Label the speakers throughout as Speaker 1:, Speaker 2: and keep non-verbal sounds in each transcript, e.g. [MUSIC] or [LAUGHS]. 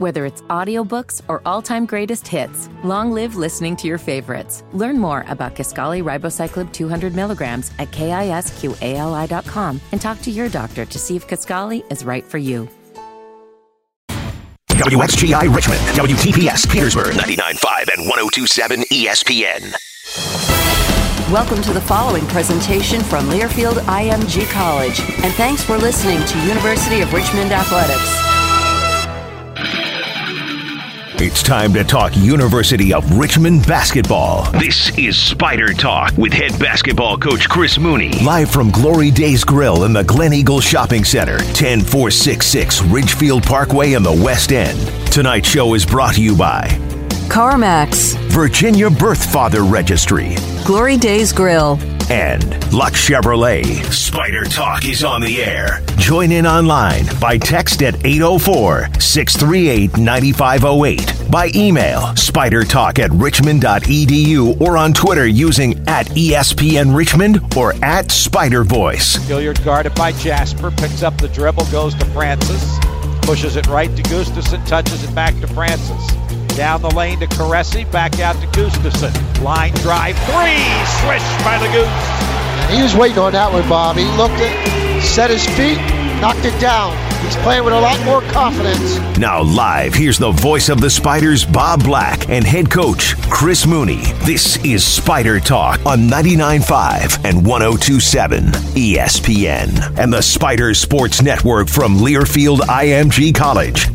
Speaker 1: Whether it's audiobooks or all-time greatest hits, long live listening to your favorites. Learn more about Kisqali Ribociclib 200 milligrams at kisqali.com and talk to your doctor to see if Kisqali is right for you.
Speaker 2: WXGI Richmond, WTPS Petersburg, 99.5 and 102.7 ESPN.
Speaker 3: Welcome to the following presentation from Learfield IMG College, and thanks for listening to University of Richmond Athletics.
Speaker 2: It's time to talk University of Richmond basketball. This is Spider Talk with head basketball coach Chris Mooney. Live from Glory Days Grill in the Glen Eagle Shopping Center, 10466 Ridgefield Parkway in the West End. Tonight's show is brought to you by
Speaker 3: CarMax,
Speaker 2: Virginia Birth Father Registry,
Speaker 3: Glory Days Grill,
Speaker 2: and Luck Chevrolet. Spider Talk is on the air. Join in online by text at 804 638 9508, by email spidertalk at richmond.edu, or on Twitter using at ESPN Richmond or at Spider Voice.
Speaker 4: Gilliard guarded by Jasper, picks up the dribble, goes to Francis, pushes it right to Gustafson, touches it back to Francis. Down the lane to Koureissi, back out to Gustafson. Line drive, three, swished by the Goose.
Speaker 5: He was waiting on that one, Bob. He looked at, set his feet, knocked it down. He's playing with a lot more confidence.
Speaker 2: Now, live, here's the voice of the Spiders, Bob Black, and head coach, Chris Mooney. This is Spider Talk on 99.5 and 102.7 ESPN and the Spider Sports Network from Learfield IMG College.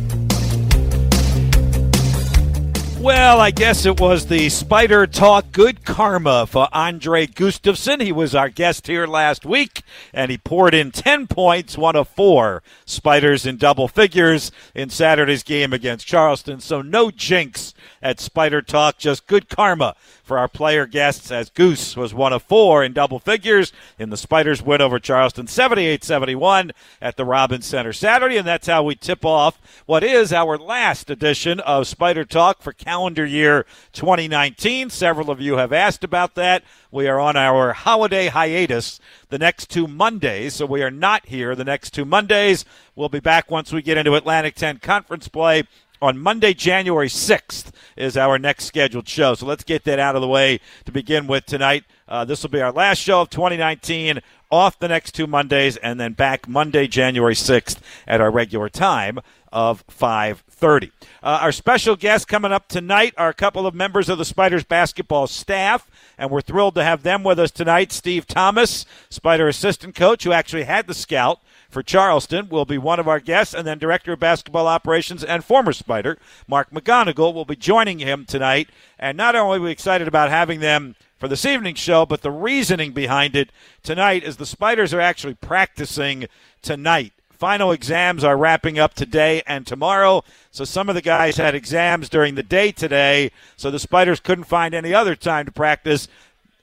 Speaker 4: Well, I guess it was the Spider Talk Good Karma for Andre Gustafson. He was our guest here last week, and he poured in 10 points, one of four Spiders in double figures in Saturday's game against Charleston. So no jinx at Spider Talk, just good karma for our player guests as Goose was one of four in double figures in the Spiders win over Charleston 78-71 at the Robins Center Saturday and that's how we tip off what is our last edition of Spider Talk for calendar year 2019. Several of you have asked about that. We are on our holiday hiatus the next two Mondays, so we are not here the next two Mondays. We'll be back once we get into Atlantic 10 conference play on Monday, January 6th, is our next scheduled show. So let's get that out of the way to begin with tonight. Uh, this will be our last show of 2019, off the next two Mondays, and then back Monday, January 6th at our regular time of 5.30. Uh, our special guests coming up tonight are a couple of members of the Spiders basketball staff, and we're thrilled to have them with us tonight. Steve Thomas, Spider assistant coach, who actually had the scout for Charleston will be one of our guests, and then Director of Basketball Operations and former Spider, Mark McGonigal, will be joining him tonight. And not only are we excited about having them for this evening's show, but the reasoning behind it tonight is the Spiders are actually practicing tonight. Final exams are wrapping up today and tomorrow. So some of the guys had exams during the day today, so the Spiders couldn't find any other time to practice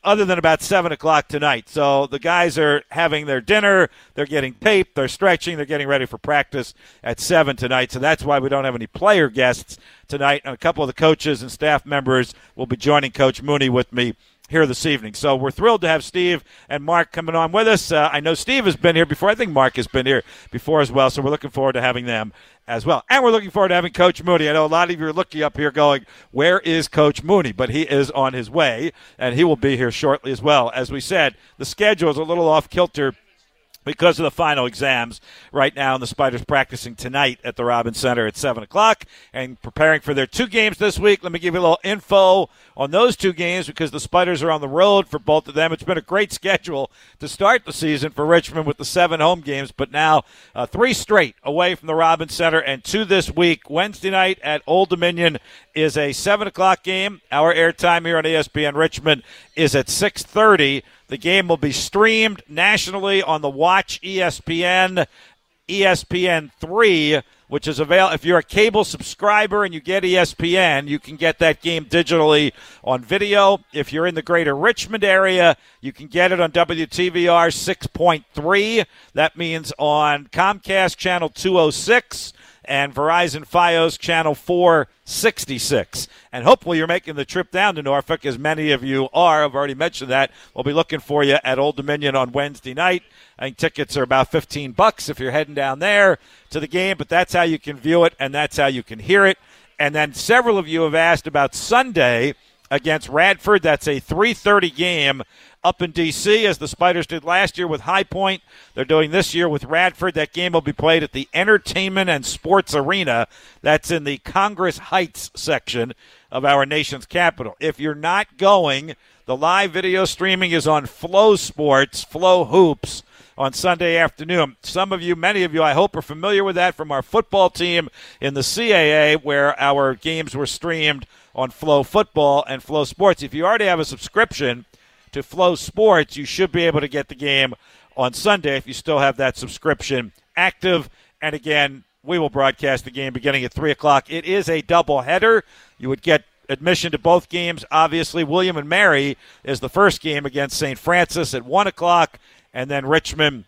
Speaker 4: other than about 7 o'clock tonight. So the guys are having their dinner, they're getting taped, they're stretching, they're getting ready for practice at 7 tonight. So that's why we don't have any player guests tonight. And a couple of the coaches and staff members will be joining Coach Mooney with me here this evening. So we're thrilled to have Steve and Mark coming on with us. Uh, I know Steve has been here before. I think Mark has been here before as well. So we're looking forward to having them as well. And we're looking forward to having Coach Mooney. I know a lot of you are looking up here going, where is Coach Mooney? But he is on his way, and he will be here shortly as well. As we said, the schedule is a little off kilter because of the final exams right now. And the Spiders practicing tonight at the Robin Center at 7 o'clock and preparing for their two games this week. Let me give you a little info on those two games because the Spiders are on the road for both of them. It's been a great schedule to start the season for Richmond with the seven home games, but now uh, three straight away from the Robin Center and two this week. Wednesday night at Old Dominion is a 7 o'clock game. Our airtime here on ESPN Richmond is at 630. The game will be streamed nationally on the Watch ESPN, ESPN 3, which is available. If you're a cable subscriber and you get ESPN, you can get that game digitally on video. If you're in the greater Richmond area, you can get it on WTVR 6.3. That means on Comcast Channel 206 and Verizon Fios channel 466. And hopefully you're making the trip down to Norfolk, as many of you are. I've already mentioned that. We'll be looking for you at Old Dominion on Wednesday night. I think tickets are about 15 bucks if you're heading down there to the game, but that's how you can view it and that's how you can hear it. And then several of you have asked about Sunday against Radford. That's a 3:30 game up in D.C. as the Spiders did last year with High Point. They're doing this year with Radford. That game will be played at the Entertainment and Sports Arena. That's in the Congress Heights section of our nation's capital. If you're not going, the live video streaming is on FloSports, Flow Hoops on Sunday afternoon. Some of you, many of you, I hope, are familiar with that from our football team in the CAA, where our games were streamed on FloFootball and FloSports. If you already have a subscription to FloSports, you should be able to get the game on Sunday if you still have that subscription active. And again, we will broadcast the game beginning at 3 o'clock. It is a double header. You would get admission to both games. Obviously, William and Mary is the first game against St. Francis at 1 o'clock, and then Richmond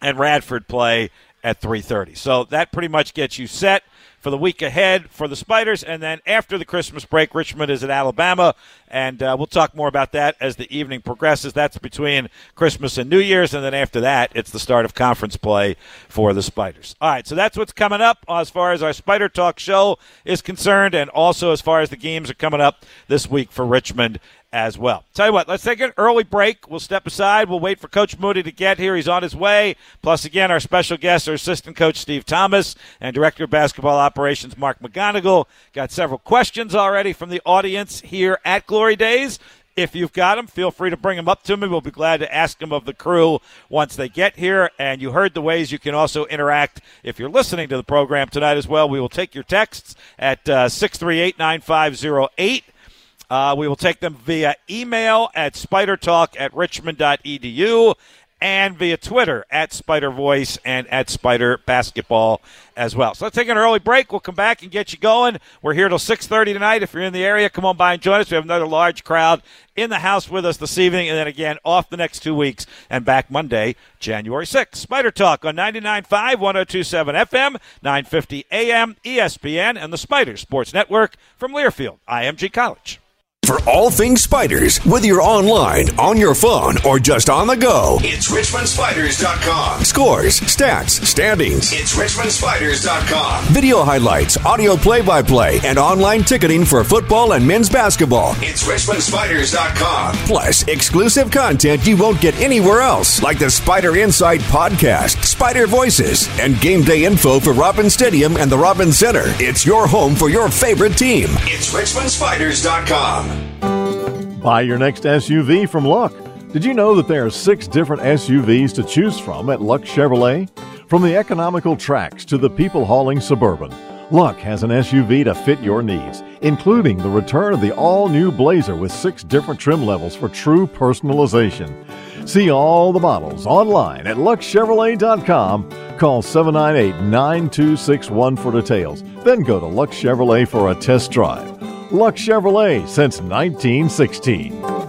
Speaker 4: and Radford play at 3.30. So that pretty much gets you set for the week ahead for the Spiders. And then after the Christmas break, Richmond is at Alabama. And uh, we'll talk more about that as the evening progresses. That's between Christmas and New Year's. And then after that, it's the start of conference play for the Spiders. All right, so that's what's coming up as far as our Spider Talk show is concerned, and also as far as the games are coming up this week for Richmond as well. Tell you what, let's take an early break. We'll step aside. We'll wait for Coach Mooney to get here. He's on his way. Plus, again, our special guests our assistant coach Steve Thomas, and director of basketball operations Mark McGonigal. Got several questions already from the audience here at Glory Days. If you've got them, feel free to bring them up to me. We'll be glad to ask them of the crew once they get here. And you heard the ways you can also interact if you're listening to the program tonight as well. We will take your texts at uh, 638 9508. Uh, we will take them via email at spidertalk at richmond.edu and via Twitter at Spider Voice and at Spider Basketball as well. So let's take an early break. We'll come back and get you going. We're here till 6:30 tonight. If you're in the area, come on by and join us. We have another large crowd in the house with us this evening, and then again off the next two weeks and back Monday, January 6th. Spider Talk on 99.5, 102.7 FM, 950 AM, ESPN, and the Spider Sports Network from Learfield, IMG College
Speaker 6: for all things spiders, whether you're online, on your phone, or just on the go.
Speaker 2: It's RichmondSpiders.com.
Speaker 6: Scores, stats, standings.
Speaker 2: It's RichmondSpiders.com.
Speaker 6: Video highlights, audio play by play, and online ticketing for football and men's basketball.
Speaker 2: It's RichmondSpiders.com.
Speaker 6: Plus, exclusive content you won't get anywhere else, like the Spider Insight podcast, Spider Voices, and game day info for Robin Stadium and the Robin Center. It's your home for your favorite team.
Speaker 2: It's RichmondSpiders.com.
Speaker 7: Buy your next SUV from Luck. Did you know that there are six different SUVs to choose from at Luck Chevrolet? From the economical Trax to the people hauling Suburban, Luck has an SUV to fit your needs, including the return of the all new Blazer with six different trim levels for true personalization. See all the models online at luckchevrolet.com. Call 798 9261 for details. Then go to Luck Chevrolet for a test drive. Luck Chevrolet since 1916.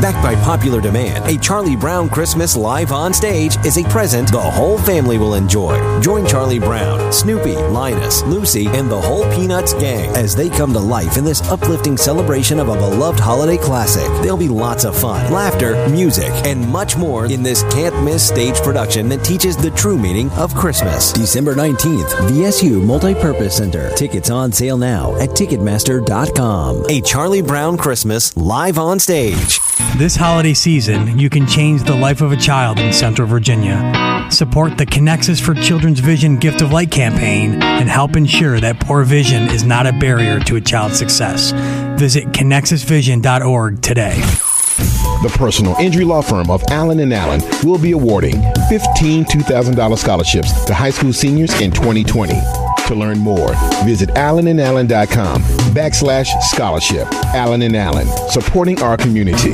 Speaker 8: Backed by popular demand, a Charlie Brown Christmas live on stage is a present the whole family will enjoy. Join Charlie Brown, Snoopy, Linus, Lucy, and the whole Peanuts gang as they come to life in this uplifting celebration of a beloved holiday classic. There'll be lots of fun, laughter, music, and much more in this can't miss stage production that teaches the true meaning of Christmas. December 19th, VSU Multipurpose Center. Tickets on sale now at Ticketmaster.com. A Charlie Brown Christmas live on stage.
Speaker 9: This holiday season, you can change the life of a child in Central Virginia. Support the Conexus for Children's Vision Gift of Light campaign and help ensure that poor vision is not a barrier to a child's success. Visit conexusvision.org today.
Speaker 10: The personal injury law firm of Allen and Allen will be awarding 15 $2,000 scholarships to high school seniors in 2020. To learn more, visit allenandallen.com backslash scholarship. Allen and Allen, supporting our community.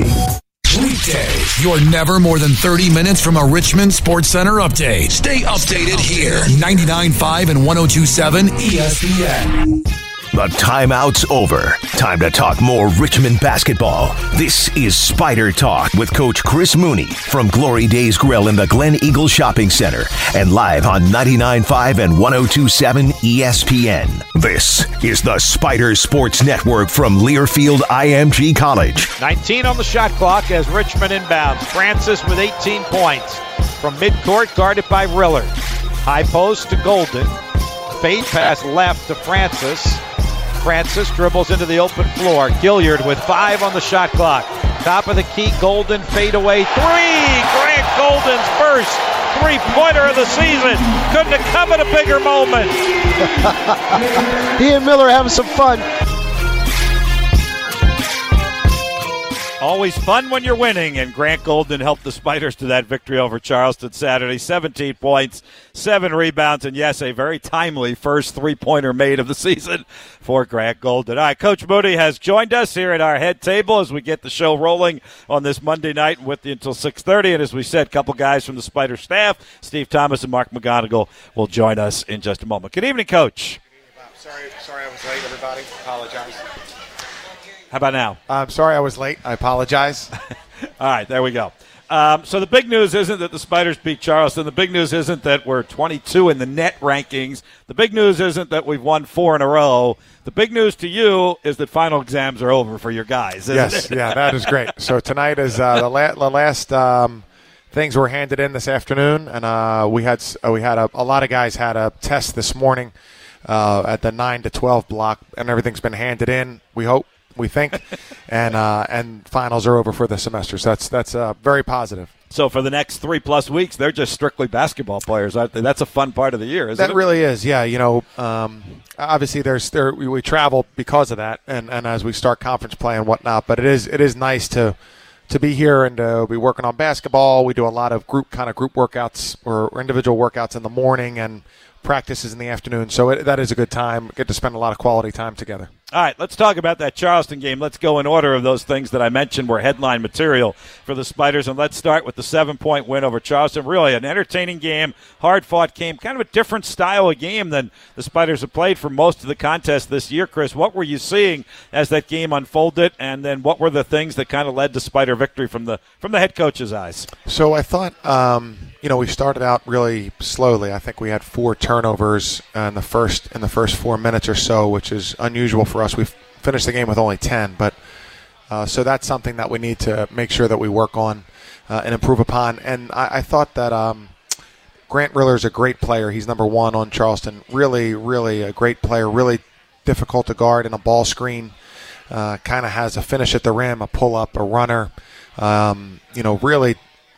Speaker 11: Weekdays, you're never more than 30 minutes from a Richmond Sports Center update. Stay updated here. 99.5 and 102.7 ESPN.
Speaker 2: The timeout's over. Time to talk more Richmond basketball. This is Spider Talk with Coach Chris Mooney from Glory Days Grill in the Glen Eagle Shopping Center and live on 99.5 and 102.7 ESPN. This is the Spider Sports Network from Learfield IMG College.
Speaker 4: 19 on the shot clock as Richmond inbounds. Francis with 18 points from midcourt, guarded by Riller. High post to Golden. Fade pass left to Francis. Francis dribbles into the open floor. Gilliard with five on the shot clock. Top of the key, Golden fadeaway three. Grant Golden's first three pointer of the season. Couldn't have come at a bigger moment. [LAUGHS]
Speaker 5: he and Miller having some fun.
Speaker 4: Always fun when you're winning, and Grant Golden helped the Spiders to that victory over Charleston Saturday. 17 points, seven rebounds, and yes, a very timely first three pointer made of the season for Grant Golden. All right, Coach Mooney has joined us here at our head table as we get the show rolling on this Monday night with you until 6:30. And as we said, a couple guys from the Spider staff, Steve Thomas and Mark McGonigal, will join us in just a moment. Good evening, Coach. Good evening, Bob.
Speaker 12: Sorry, sorry I was late, everybody. Apologize.
Speaker 4: How about now?
Speaker 12: I'm sorry I was late. I apologize. [LAUGHS]
Speaker 4: All right, there we go. Um, so the big news isn't that the Spiders beat Charleston. The big news isn't that we're 22 in the net rankings. The big news isn't that we've won four in a row. The big news to you is that final exams are over for your guys.
Speaker 12: yes, yeah, that is great. So tonight is uh, the, la- the, last um, things were handed in this afternoon, and uh, we had uh, we had a, a, lot of guys had a test this morning uh, at the nine to 12 block, and everything's been handed in. We hope we think, and uh, and finals are over for the semester. So that's that's uh, very positive.
Speaker 4: So for the next three plus weeks, they're just strictly basketball players. Aren't they? That's a fun part of the year, isn't
Speaker 12: that
Speaker 4: it?
Speaker 12: really is. Yeah, you know, um, obviously there's there we, we, travel because of that, and, and as we start conference play and whatnot. But it is it is nice to to be here and to be working on basketball. We do a lot of group kind of group workouts or, or individual workouts in the morning and practices in the afternoon. So it, that is a good time. Get to spend a lot of quality time together.
Speaker 4: All right, let's talk about that Charleston game. Let's go in order of those things that I mentioned were headline material for the Spiders. And let's start with the seven point win over Charleston. Really an entertaining game, hard fought game, kind of a different style of game than the Spiders have played for most of the contest this year. Chris, what were you seeing as that game unfolded? And then what were the things that kind of led to Spider victory from the from the head coach's eyes?
Speaker 12: So I thought. Um you know, we started out really slowly. I think we had four turnovers in the first in the first four minutes or so, which is unusual for us. We finished the game with only ten, but uh, so that's something that we need to make sure that we work on uh, and improve upon. And I, I thought that um, Grant Riller is a great player. He's number one on Charleston. Really, really a great player. Really difficult to guard in a ball screen. Uh, kind of has a finish at the rim, a pull up, a runner. Um, you know, really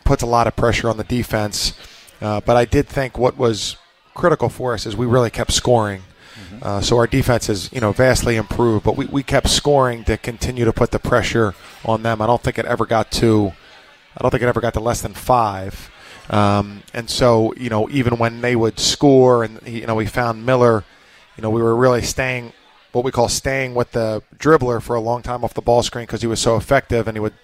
Speaker 12: puts a lot of pressure on the defense. Uh, but I did think what was critical for us is we really kept scoring. Mm-hmm. Uh, so our defense has, you know, vastly improved, but we, we kept scoring to continue to put the pressure on them. I don't think it ever got to, I don't think it ever got to less than five. Um, and so, you know, even when they would score, and you know, we found Miller, you know, we were really staying, what we call staying with the dribbler for a long time off the ball screen because he was so effective, and he would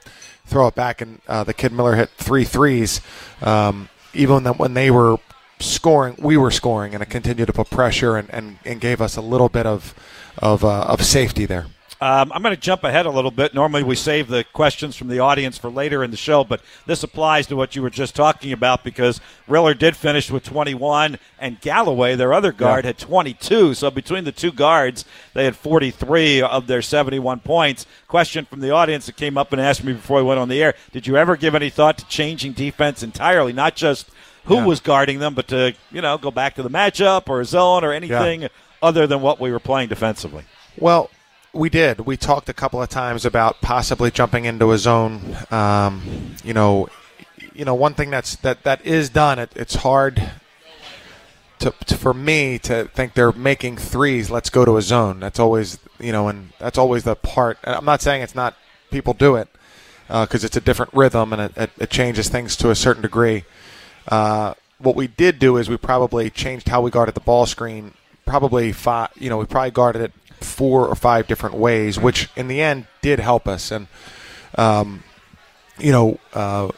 Speaker 12: throw it back, and uh, the kid Miller hit three threes. Um, even when they were scoring, we were scoring, and it continued to put pressure and, and, and gave us a little bit of of, uh, of safety there.
Speaker 4: Um, I'm going to jump ahead a little bit. Normally, we save the questions from the audience for later in the show, but this applies to what you were just talking about because Riller did finish with 21, and Galloway, their other guard, yeah. had 22. So between the two guards, they had 43 of their 71 points. Question from the audience that came up and asked me before we went on the air: Did you ever give any thought to changing defense entirely, not just who yeah. was guarding them, but to you know go back to the matchup or a zone or anything yeah. other than what we were playing defensively?
Speaker 12: Well, we did. We talked a couple of times about possibly jumping into a zone. Um, you know, you know, one thing that's that that is done. It, it's hard to, to, for me to think they're making threes. Let's go to a zone. That's always you know, and that's always the part. I'm not saying it's not people do it because uh, it's a different rhythm and it, it, changes things to a certain degree. Uh, what we did do is we probably changed how we guarded the ball screen. Probably five. You know, we probably guarded it four or five different ways, which in the end did help us. And um, you know, uh,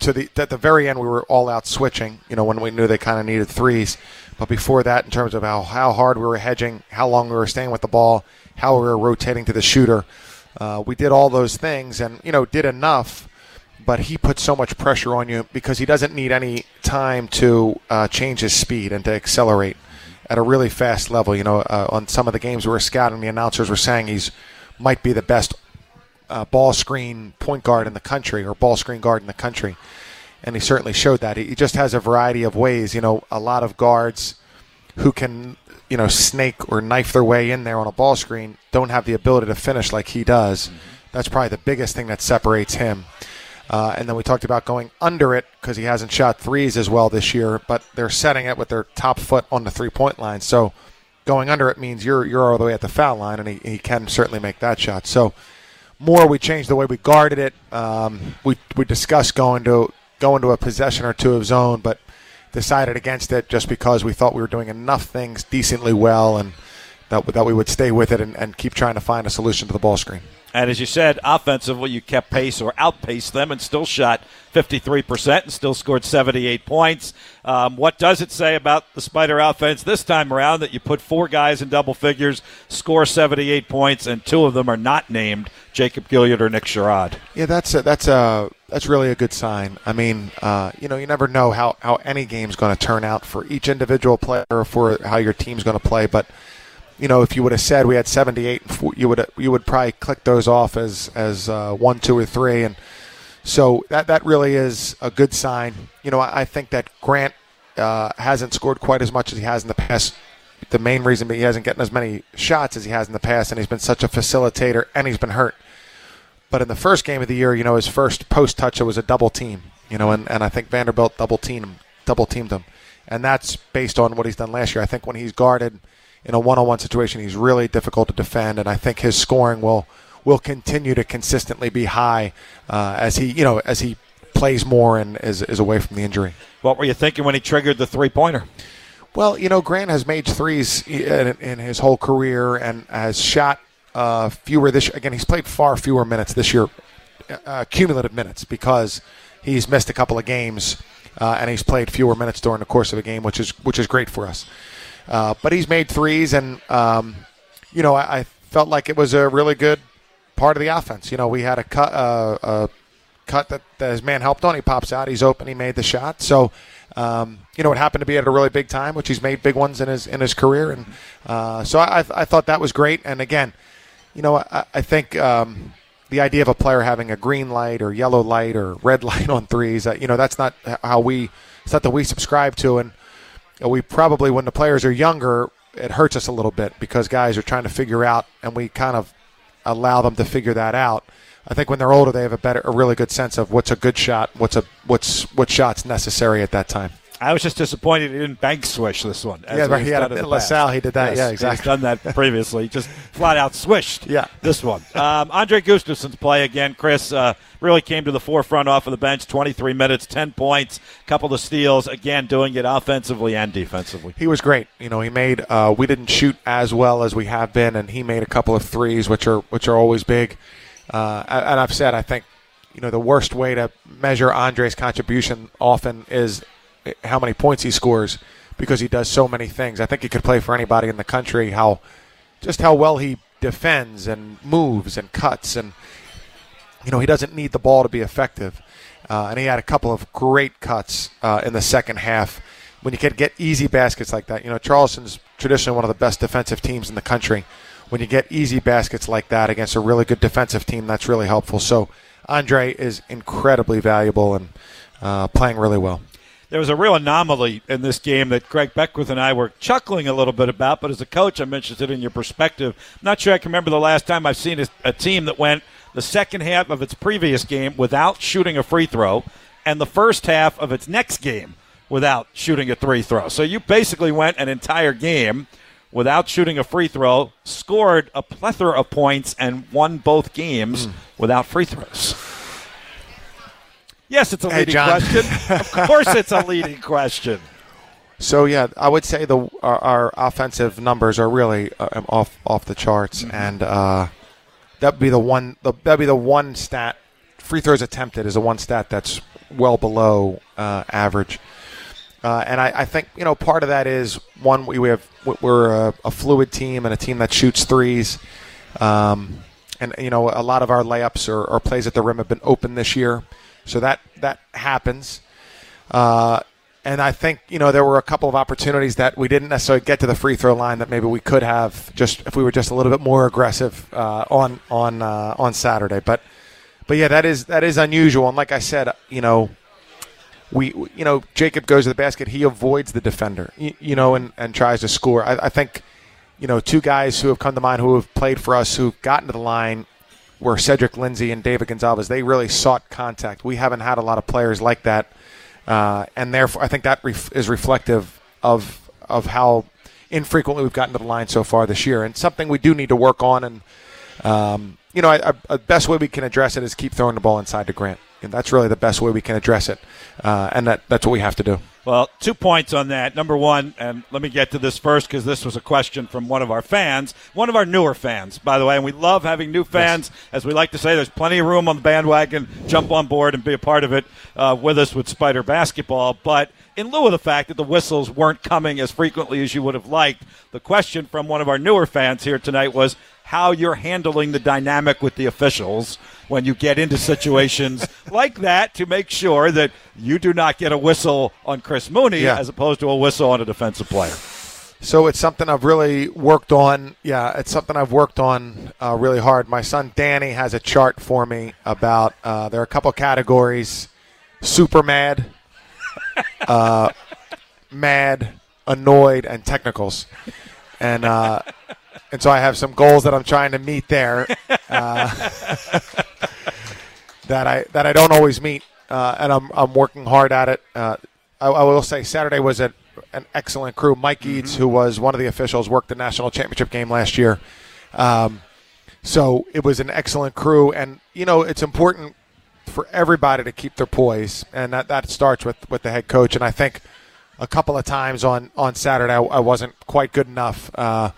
Speaker 12: to the at the very end we were all out switching. You know when we knew they kind of needed threes, but before that, in terms of how how hard we were hedging, how long we were staying with the ball, how we were rotating to the shooter, uh, we did all those things and you know did enough. But he puts so much pressure on you because he doesn't need any time to uh, change his speed and to accelerate at a really fast level. You know, uh, on some of the games we were scouting, the announcers were saying he's might be the best uh, ball screen point guard in the country or ball screen guard in the country. And he certainly showed that. He he just has a variety of ways. You know, a lot of guards who can, you know, snake or knife their way in there on a ball screen don't have the ability to finish like he does. That's probably the biggest thing that separates him. Uh, and then we talked about going under it because he hasn't shot threes as well this year, but they're setting it with their top foot on the three point line. So going under it means you're you're all the way at the foul line, and he, he can certainly make that shot. So more we changed the way we guarded it. Um, we we discussed going to going to a possession or two of zone, but decided against it just because we thought we were doing enough things decently well, and that that we would stay with it and, and keep trying to find a solution to the ball screen.
Speaker 4: And as you said, offensively, you kept pace or outpaced them and still shot 53% and still scored 78 points. Um, what does it say about the Spider offense this time around that you put four guys in double figures, score 78 points, and two of them are not named Jacob Gilliard or Nick Sherod?
Speaker 12: Yeah, that's a, that's a that's really a good sign. I mean, uh, you know, you never know how, how any game's going to turn out for each individual player or for how your team's going to play. But you know, if you would have said we had 78, you would you would probably click those off as as uh, one, two, or three, and so that that really is a good sign. You know, I, I think that Grant uh, hasn't scored quite as much as he has in the past. The main reason he hasn't gotten as many shots as he has in the past, and he's been such a facilitator, and he's been hurt. But in the first game of the year, you know, his first post touch it was a double team. You know, and, and I think Vanderbilt double team double teamed him, and that's based on what he's done last year. I think when he's guarded in a one-on-one situation, he's really difficult to defend, and I think his scoring will will continue to consistently be high uh, as he you know as he plays more and is, is away from the injury.
Speaker 4: What were you thinking when he triggered the three pointer?
Speaker 12: Well, you know, Grant has made threes in, in his whole career and has shot uh, fewer this. year. Again, he's played far fewer minutes this year, uh, cumulative minutes, because he's missed a couple of games uh, and he's played fewer minutes during the course of a game, which is which is great for us. Uh, but he's made threes, and um, you know, I, I, felt like it was a really good part of the offense. You know, we had a cut, uh, a cut that, that his man helped on. He pops out, he's open, he made the shot. So. Um, you know, it happened to be at a really big time, which he's made big ones in his in his career, and uh, so I, I thought that was great. And again, you know, I, I think um, the idea of a player having a green light or yellow light or red [LAUGHS] light on threes, uh, you know, that's not how we it's not that we subscribe to, and we probably when the players are younger, it hurts us a little bit because guys are trying to figure out, and we kind of allow them to figure that out. I think when they're older, they have a better, a really good sense of what's a good shot, what's a what's what shots necessary at that time.
Speaker 4: I was just disappointed he didn't bank swish this one.
Speaker 12: Yeah, right. He had a, LaSalle. He did that.
Speaker 4: Yes,
Speaker 12: yeah, exactly.
Speaker 4: He's done that previously. just flat out swished.
Speaker 12: Yeah.
Speaker 4: This one. Um, Andre Gustafson's play again. Chris uh, really came to the forefront off of the bench. Twenty three minutes, ten points, couple of steals. Again, doing it offensively and defensively.
Speaker 12: He was great. You know, he made. Uh, we didn't shoot as well as we have been, and he made a couple of threes, which are which are always big. Uh, and I've said, I think, you know, the worst way to measure Andre's contribution often is how many points he scores because he does so many things. I think he could play for anybody in the country. How just how well he defends and moves and cuts, and you know he doesn't need the ball to be effective. Uh, and he had a couple of great cuts uh, in the second half. When you can get easy baskets like that, you know Charleston's traditionally one of the best defensive teams in the country. When you get easy baskets like that against a really good defensive team, that's really helpful. So Andre is incredibly valuable and uh, playing really well
Speaker 4: there was a real anomaly in this game that Greg Beckwith and I were chuckling a little bit about. But as a coach, I'm interested in your perspective. I'm not sure I can remember the last time I've seen a, a team that went the second half of its previous game without shooting a free throw, and the first half of its next game without shooting a three throw. So you basically went an entire game without shooting a free throw, scored a plethora of points, and won both games mm. without free throws. Yes, it's a leading
Speaker 12: hey,
Speaker 4: question. of course, it's a [LAUGHS] leading question.
Speaker 12: So yeah, I would say the our, our offensive numbers are really uh, off off the charts, mm-hmm. and uh, that'd be the one. The, that'd be the one stat. Free throws attempted is the one stat that's well below uh, average. Uh, and I, I, think you know part of that is one we, we have we're a, a, fluid team and a team that shoots threes, um, and you know a lot of our layups or, or, plays at the rim have been open this year, so that that happens. Uh, and I think you know there were a couple of opportunities that we didn't necessarily get to the free throw line that maybe we could have just if we were just a little bit more aggressive uh, on on uh, on Saturday. But but yeah, that is that is unusual. And like I said, you know we, you know, Jacob goes to the basket. He avoids the defender, you, you know, and, and tries to score. I, I, think, you know, two guys who have come to mind who have played for us who've gotten to the line were Cedrick Lindsay and David Gonzalvez. They really sought contact. We haven't had a lot of players like that, uh, and therefore I think that ref- is reflective of of how infrequently we've gotten to the line so far this year, and something we do need to work on. And um, you know, the best way we can address it is keep throwing the ball inside to Grant. And that's really the best way we can address it, uh, and that, that's what we have to do.
Speaker 4: Well, two points on that. Number one, and let me get to this first because this was a question from one of our fans, one of our newer fans, by the way, and we love having new fans. Yes. As we like to say, there's plenty of room on the bandwagon. Jump on board and be a part of it uh, with us with Spider Basketball. But in lieu of the fact that the whistles weren't coming as frequently as you would have liked, the question from one of our newer fans here tonight was how you're handling the dynamic with the officials when you get into situations [LAUGHS] like that to make sure that you do not get a whistle on Chris Mooney yeah. as opposed to a whistle on a defensive player.
Speaker 12: So it's something I've really worked on. Yeah, it's something I've worked on uh, really hard. My son Danny has a chart for me about uh, there are a couple categories: super mad, uh, [LAUGHS] mad, annoyed, and technicals. And uh, and so I have some goals that I'm trying to meet there [LAUGHS] uh, that I that I don't always meet, uh, and I'm I'm working hard at it. Uh, I, I, will say Saturday was a, an excellent crew. Mike mm-hmm. Eades, who was one of the officials, worked the national championship game last year. Um, so it was an excellent crew, and you know it's important for everybody to keep their poise, and that, that starts with, with the head coach. And I think a couple of times on on Saturday I, I wasn't quite good enough. Uh,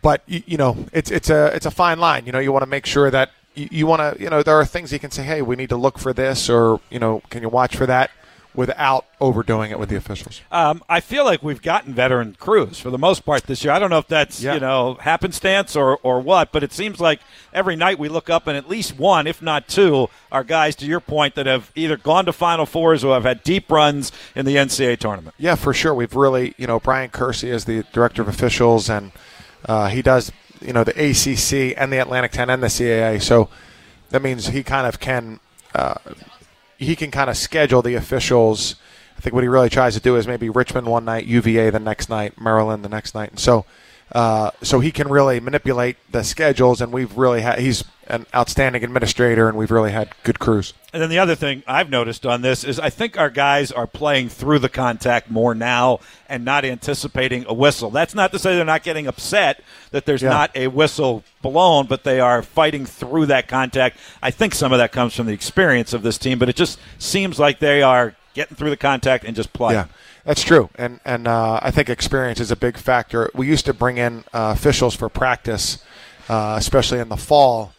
Speaker 12: but you, you, know, it's it's a it's a fine line. You know, you want to make sure that you, you want to. You know, there are things you can say, hey, we need to look for this, or you know, can you watch for that? without overdoing it with the officials.
Speaker 4: Um, I feel like we've gotten veteran crews for the most part this year. I don't know if that's yeah. you know happenstance or or what, but it seems like every night we look up and at least one, if not two, are guys to your point that have either gone to Final Fours or have had deep runs in the NCAA tournament.
Speaker 12: Yeah, for sure. We've really you know Bryan Kersey is the director of officials and uh, he does, you know, the ACC and the Atlantic 10 and the CAA. So that means he kind of can uh, he can kind of schedule the officials. I think what he really tries to do is maybe Richmond one night, UVA the next night, Maryland the next night, and so uh, so he can really manipulate the schedules. And we've really had he's an outstanding administrator, and we've really had good crews.
Speaker 4: And then the other thing I've noticed on this is I think our guys are playing through the contact more now and not anticipating a whistle. That's not to say they're not getting upset that there's yeah. not a whistle blown, but they are fighting through that contact. I think some of that comes from the experience of this team, but it just seems like they are getting through the contact and just playing.
Speaker 12: Yeah. That's true, and and uh, I think experience is a big factor. We used to bring in uh, officials for practice, uh, especially in the fall,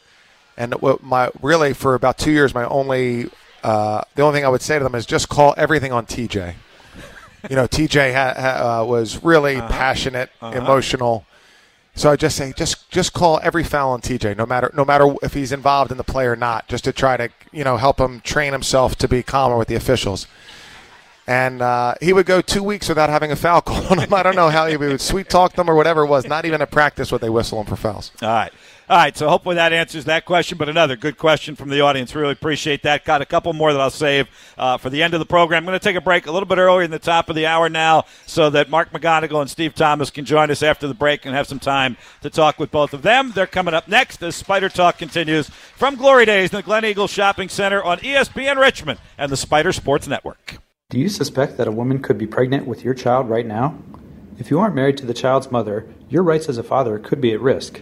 Speaker 12: and my really for about two years, my only uh, the only thing I would say to them is just call everything on TJ. [LAUGHS] You know, TJ ha, ha, uh, was really uh-huh. passionate, uh-huh. emotional. So I just say, just just call every foul on TJ, no matter no matter if he's involved in the play or not, just to try to you know help him train himself to be calmer with the officials. And uh, he would go two weeks without having a foul [LAUGHS] call on him. I don't know how he would sweet talk them or whatever it was. Not even at practice would they whistle him for fouls.
Speaker 4: All right. All right, so hopefully that answers that question, but another good question from the audience. Really appreciate that. Got a couple more that I'll save uh, for the end of the program. I'm going to take a break a little bit earlier in the top of the hour now so that Mark McGonigal and Steve Thomas can join us after the break and have some time to talk with both of them. They're coming up next as Spider Talk continues from Glory Days in the Glen Eagle Shopping Center on ESPN Richmond and the Spider Sports Network.
Speaker 13: Do you suspect that a woman could be pregnant with your child right now? If you aren't married to the child's mother, your rights as a father could be at risk.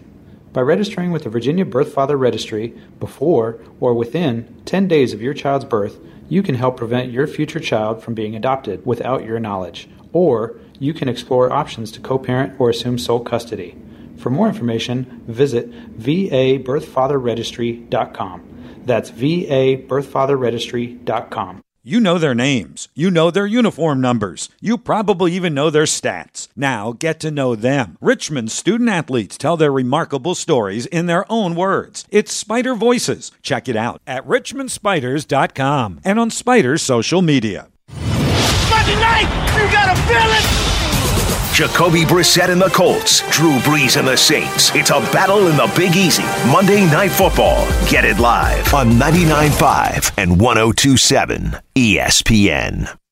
Speaker 13: By registering with the Virginia Birth Father Registry before or within 10 days of your child's birth, you can help prevent your future child from being adopted without your knowledge, or you can explore options to co parent or assume sole custody. For more information, visit vabirthfatherregistry.com. That's VABirthfatherregistry.com.
Speaker 4: You know their names. You know their uniform numbers. You probably even know their stats. Now get to know them. Richmond student athletes tell their remarkable stories in their own words. It's Spider Voices. Check it out at richmondspiders.com and on Spider's social media.
Speaker 14: Monday night, you got a feeling?
Speaker 2: Jacoby Brissett and the Colts, Drew Brees and the Saints. It's a battle in the Big Easy. Monday Night Football. Get it live on 99.5 and 102.7 ESPN.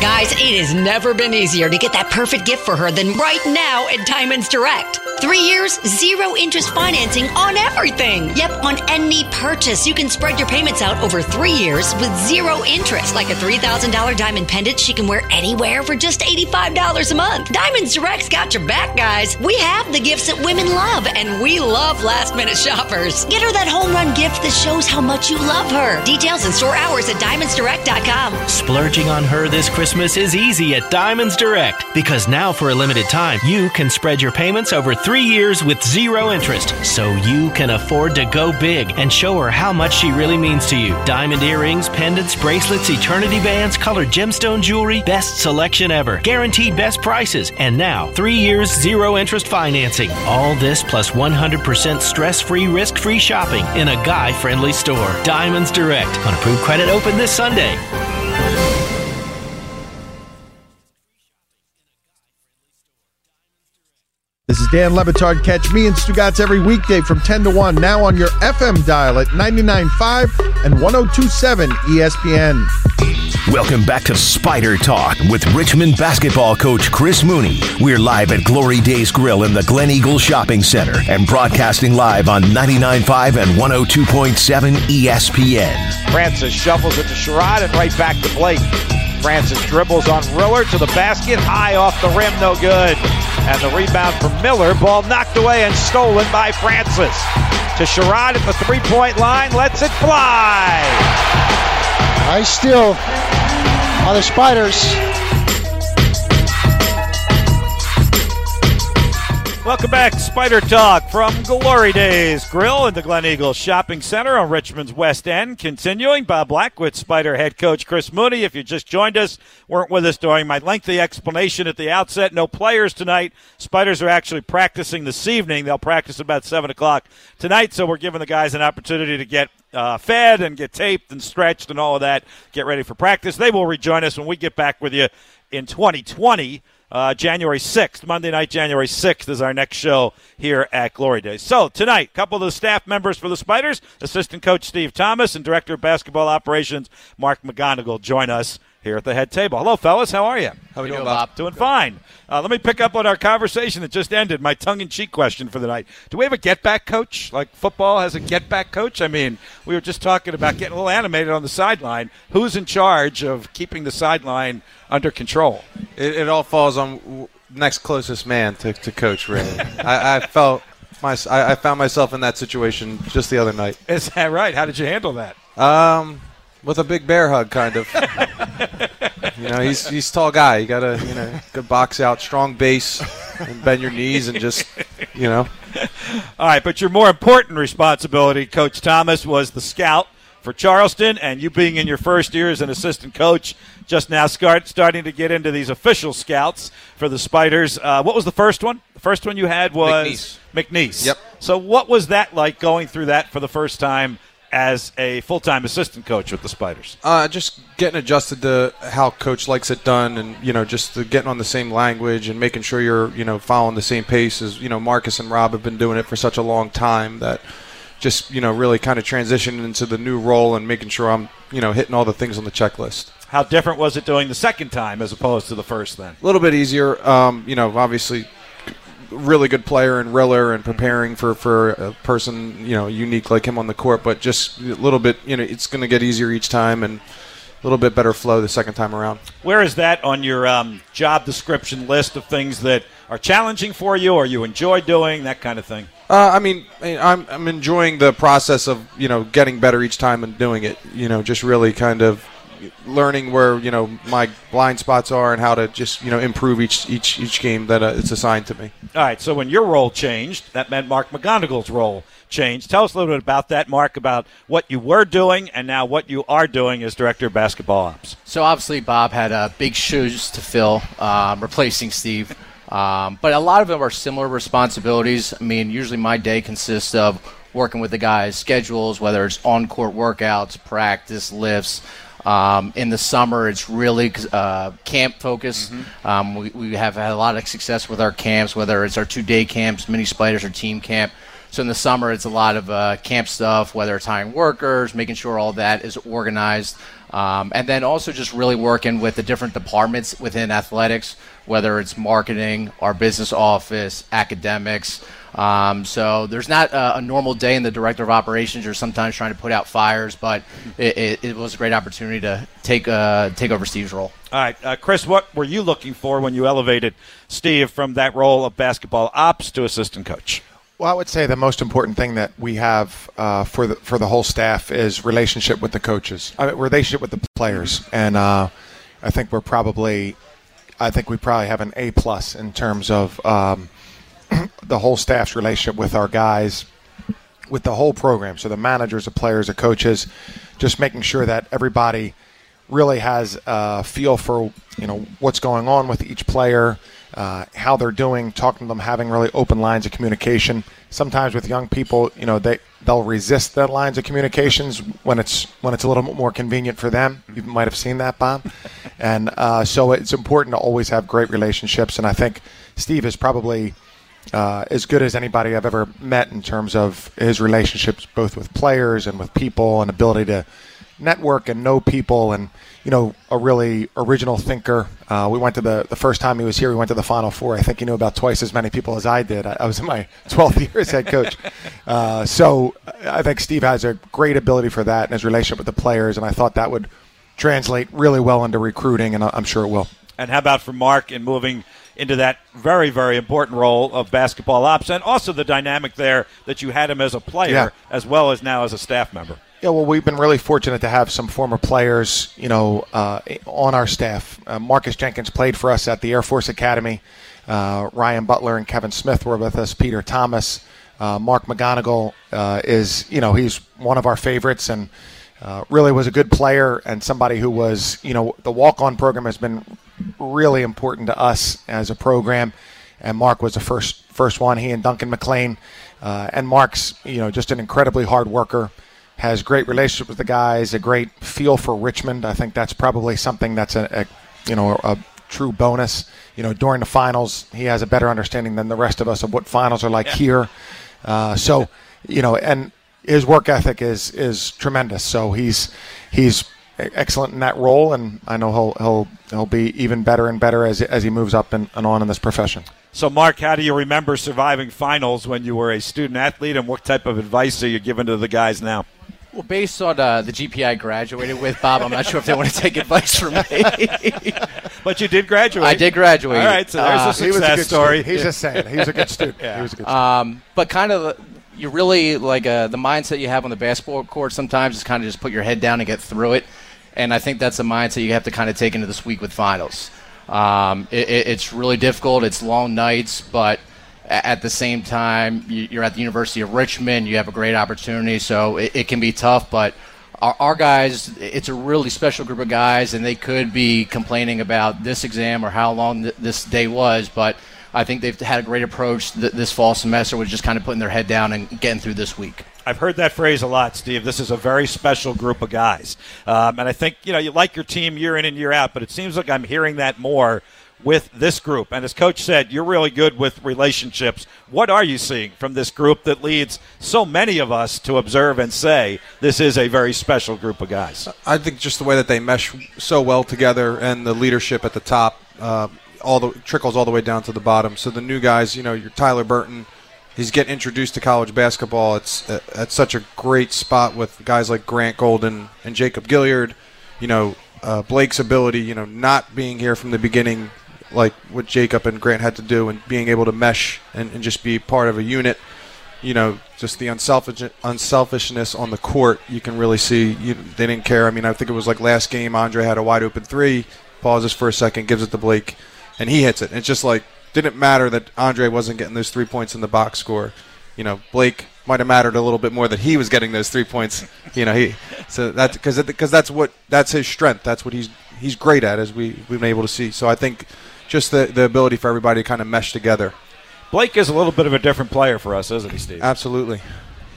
Speaker 15: Guys, it has never been easier to get that perfect gift for her than right now at Diamonds Direct. Three years, zero interest financing on everything. Yep, on any purchase. You can spread your payments out over three years with zero interest. Like a $3,000 diamond pendant she can wear anywhere for just $85 a month. Diamonds Direct's got your back, guys. We have the gifts that women love, and we love last minute shoppers. Get her that home run gift that shows how much you love her. Details and store hours at diamondsdirect.com.
Speaker 16: Splurging on her this Christmas is easy at Diamonds Direct because now for a limited time, you can spread your payments over three years with zero interest so you can afford to go big and show her how much she really means to you. Diamond earrings, pendants, bracelets, eternity bands, colored gemstone jewelry, best selection ever, guaranteed best prices, and now three years zero interest financing. All this plus 100% stress free, risk free shopping in a guy friendly store. Diamonds Direct on approved credit open this Sunday.
Speaker 17: This is Dan Le Batard. Catch me and Stugotz every weekday from 10 to 1, now on your FM dial at 99.5 and 102.7 ESPN.
Speaker 2: Welcome back to Spider Talk with Richmond basketball coach Chris Mooney. We're live at Glory Days Grill in the Glen Eagle Shopping Center and broadcasting live on 99.5 and 102.7 ESPN.
Speaker 4: Francis shuffles it to Sherod and right back to Blake. Francis dribbles on Riller to the basket, high off the rim, no good. And the rebound from Miller, ball knocked away and stolen by Francis. To Sherod at the three point line, lets it fly.
Speaker 5: Nice steal on the Spiders.
Speaker 4: Welcome back, Spider Talk from Glory Days Grill in the Glen Eagle Shopping Center on Richmond's West End. Continuing, Bob Black with Spider head coach Chris Mooney. If you just joined us, weren't with us during my lengthy explanation at the outset, no players tonight. Spiders are actually practicing this evening. They'll practice about 7 o'clock tonight, so we're giving the guys an opportunity to get uh, fed and get taped and stretched and all of that, get ready for practice. They will rejoin us when we get back with you in 2020. Uh, January 6th, Monday night, January 6th is our next show here at Glory Days. So tonight, a couple of the staff members for the Spiders, assistant coach Steve Thomas and director of basketball operations Mark McGonigal join us here at the head table. Hello, fellas. How are you?
Speaker 18: How are we doing, Bob?
Speaker 4: Doing fine. Uh, let me pick up on our conversation that just ended. My tongue-in-cheek question for the night: Do we have a get-back coach? Like football has a get-back coach? I mean, we were just talking about getting a little animated on the sideline. Who's in charge of keeping the sideline under control?
Speaker 18: It, it all falls on next closest man to, to coach. Really, [LAUGHS] I, I felt my I, I found myself in that situation just the other night.
Speaker 4: Is that right? How did you handle that?
Speaker 18: Um, with a big bear hug, kind of. [LAUGHS] you know, he's he's a tall guy. You gotta you know good box out, strong base, and bend your knees and just you know.
Speaker 4: All right, but your more important responsibility, Coach Thomas, was the scout for Charleston, and you being in your first year as an assistant coach, just now start, starting to get into these official scouts for the Spiders. Uh, what was the first one? The first one you had was
Speaker 18: McNeese.
Speaker 4: McNeese.
Speaker 18: Yep.
Speaker 4: So what was that like going through that for the first time as a full-time assistant coach with the Spiders?
Speaker 18: Uh, just getting adjusted to how coach likes it done, and you know, just the getting on the same language and making sure you're you know following the same pace as you know Marcus and Rob have been doing it for such a long time that just you know really kind of transitioning into the new role and making sure I'm you know hitting all the things on the checklist.
Speaker 4: How different was it doing the second time as opposed to the first then?
Speaker 18: A little bit easier. Um, you know, obviously, really good player and Riller and preparing for, for a person, you know, unique like him on the court, but just a little bit, you know, it's going to get easier each time and a little bit better flow the second time around.
Speaker 4: Where is that on your um, job description list of things that are challenging for you or you enjoy doing, that kind of thing?
Speaker 18: Uh, I mean, I'm, I'm enjoying the process of, you know, getting better each time and doing it, you know, just really kind of learning where you know my blind spots are and how to just you know improve each each each game that uh, it's assigned to me.
Speaker 4: All right. So when your role changed, that meant Mark McGonigal's role changed. Tell us a little bit about that, Mark, about what you were doing and now what you are doing as director of basketball ops.
Speaker 19: So obviously, Bob had uh, big shoes to fill, um, replacing Steve. Um, but a lot of them are similar responsibilities. I mean, usually my day consists of working with the guys' schedules, whether it's on court workouts, practice, lifts. Um, in the summer, it's really uh, camp focused.
Speaker 4: Mm-hmm.
Speaker 19: Um, we, we have had a lot of success with our camps, whether it's our two day camps, mini spiders, or team camp. So in the summer, it's a lot of uh, camp stuff, whether it's hiring workers, making sure all that is organized, um, and then also just really working with the different departments within athletics, whether it's marketing, our business office, academics. Um, so there's not a, a, normal day in the director of operations. You're sometimes trying to put out fires, but it, it, it was a great opportunity to take uh, take over Steve's role.
Speaker 4: All right, uh, Chris, what were you looking for when you elevated Steve from that role of basketball ops to assistant coach?
Speaker 12: Well, I would say the most important thing that we have uh, for the for the whole staff is relationship with the coaches, I mean, relationship with the players, and uh, I think we're probably, I think we probably have an A plus in terms of um, the whole staff's relationship with our guys, with the whole program. So the managers, the players, the coaches, just making sure that everybody really has a feel for you know what's going on with each player uh, how they're doing, talking to them, having really open lines of communication. Sometimes with young people, you know, they they'll resist the lines of communications when it's when it's a little bit more convenient for them. You might have seen that, Bob. and uh, so it's important to always have great relationships. And I think Steve is probably uh, as good as anybody I've ever met in terms of his relationships, both with players and with people, and ability to network and know people and you know a really original thinker. Uh, we went to the the first time he was here we went to the final four. I think he knew about twice as many people as i did. I, I was in my [LAUGHS] 12th year as head coach. Uh, so i think steve has a great ability for that and his relationship with the players and i thought that would translate really well into recruiting and i'm sure it will.
Speaker 4: And how about for mark in moving into that very, very important role of basketball ops, and also the dynamic there that you had him as a player
Speaker 12: yeah.
Speaker 4: as well as now as a staff member.
Speaker 12: Yeah, well, we've been really fortunate to have some former players, you know, uh, on our staff. Uh, Marcus Jenkins played for us at the Air Force Academy. Uh, Ryan Butler and Kevin Smith were with us. Peter Thomas, uh, Mark McGonigal uh, is, you know, he's one of our favorites and uh, really was a good player and somebody who was, you know, the walk-on program has been really important to us as a program. And Mark was the first first one. He and Duncan McLean, and Mark's, you know, just an incredibly hard worker has great relationship with the guys, a great feel for Richmond. I think that's probably something that's a, a you know a true bonus. You know, during the finals, he has a better understanding than the rest of us of what finals are like yeah. here. Uh, so, you know, and his work ethic is is tremendous. So he's he's excellent in that role, and I know he'll he'll he'll be even better and better as as he moves up and, and on in this profession.
Speaker 4: So, Mark, how do you remember surviving finals when you were a student athlete, and what type of advice are you giving to the guys now?
Speaker 19: Well, based on uh, the GPA I graduated with, Bob, I'm not sure if they want to take advice from me. [LAUGHS]
Speaker 4: but you did graduate.
Speaker 19: I did graduate.
Speaker 4: All right, so there's uh, a success
Speaker 12: a
Speaker 4: story.
Speaker 12: Student. He's just saying he was a good student. yeah. He was a good student.
Speaker 19: Um, but kind of, you really like uh, the mindset you have on the basketball court. Sometimes is kind of just put your head down and get through it. And I think that's a mindset you have to kind of take into this week with finals. Um, it, it's really difficult. It's long nights, but – at the same time, you're at the University of Richmond. You have a great opportunity, so it, it can be tough. But our, our, guys, it's a really special group of guys, and they could be complaining about this exam or how long th- this day was. But I think they've had a great approach th- this fall semester with just kind of putting their head down and getting through this week.
Speaker 4: I've heard that phrase a lot, Steve. This is a very special group of guys, um, and I think you know you like your team year in and year out, but it seems like I'm hearing that more with this group. And as Coach said, you're really good with relationships. What are you seeing from this group that leads so many of us to observe and say this is a very special group of guys?
Speaker 18: I think just the way that they mesh so well together and the leadership at the top. Uh, all the trickles all the way down to the bottom. So the new guys, you know, your Tyler Burton, he's getting introduced to college basketball. It's uh, at such a great spot with guys like Grant Golden and Jacob Gilyard. You know, uh, Blake's ability, you know, not being here from the beginning, like what Jacob and Grant had to do and being able to mesh and, and just be part of a unit. you know, just the unselfish unselfishness on the court. You can really see you, they didn't care. I mean, I think it was like last game, Andre had a wide open three, pauses for a second, gives it to Blake, and he hits it. It's just like didn't matter that Andre wasn't getting those three points in the box score. You know, Blake might have mattered a little bit more that he was getting those three points. You know, he so that because because that's what that's his strength. That's what he's he's great at, as we we've been able to see. So I think just the the ability for everybody to kind of mesh together.
Speaker 4: Blake is a little bit of a different player for us, isn't he, Steve?
Speaker 18: Absolutely.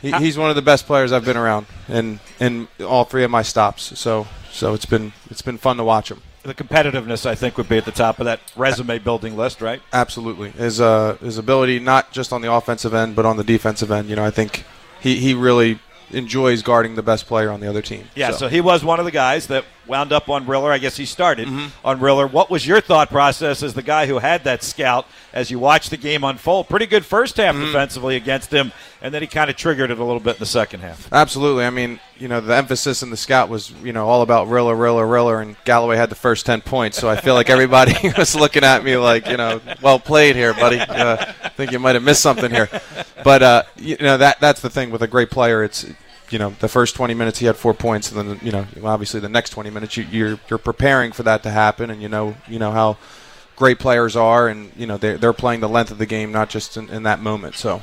Speaker 18: He, he's one of the best players I've been around in in all three of my stops. So so it's been it's been fun to watch him.
Speaker 4: The competitiveness, I think, would be at the top of that resume building list, right?
Speaker 18: Absolutely. His uh, his ability not just on the offensive end but on the defensive end. You know, I think he, he really enjoys guarding the best player on the other team.
Speaker 4: Yeah, so. he was one of the guys that wound up on Riller. I guess he started on Riller. What was your thought process as the guy who had that scout as you watched the game unfold? Pretty good first half defensively against him, and then he kind of triggered it a little bit in the second half.
Speaker 18: Absolutely. I mean, you know, the emphasis in the scout was, you know, all about Riller, Riller, Riller, and Galloway had the first 10 points. So I feel like everybody [LAUGHS] was looking at me like, you know, well played here, buddy. Uh, I think you might have missed something here. But, uh, you know, that that's the thing with a great player. It's, you know, the first 20 minutes he had four points, and then, you know, obviously the next 20 minutes you, you're you're preparing for that to happen, and you know, you know how great players are, and you know they're, they're playing the length of the game, not just in, in that moment. So.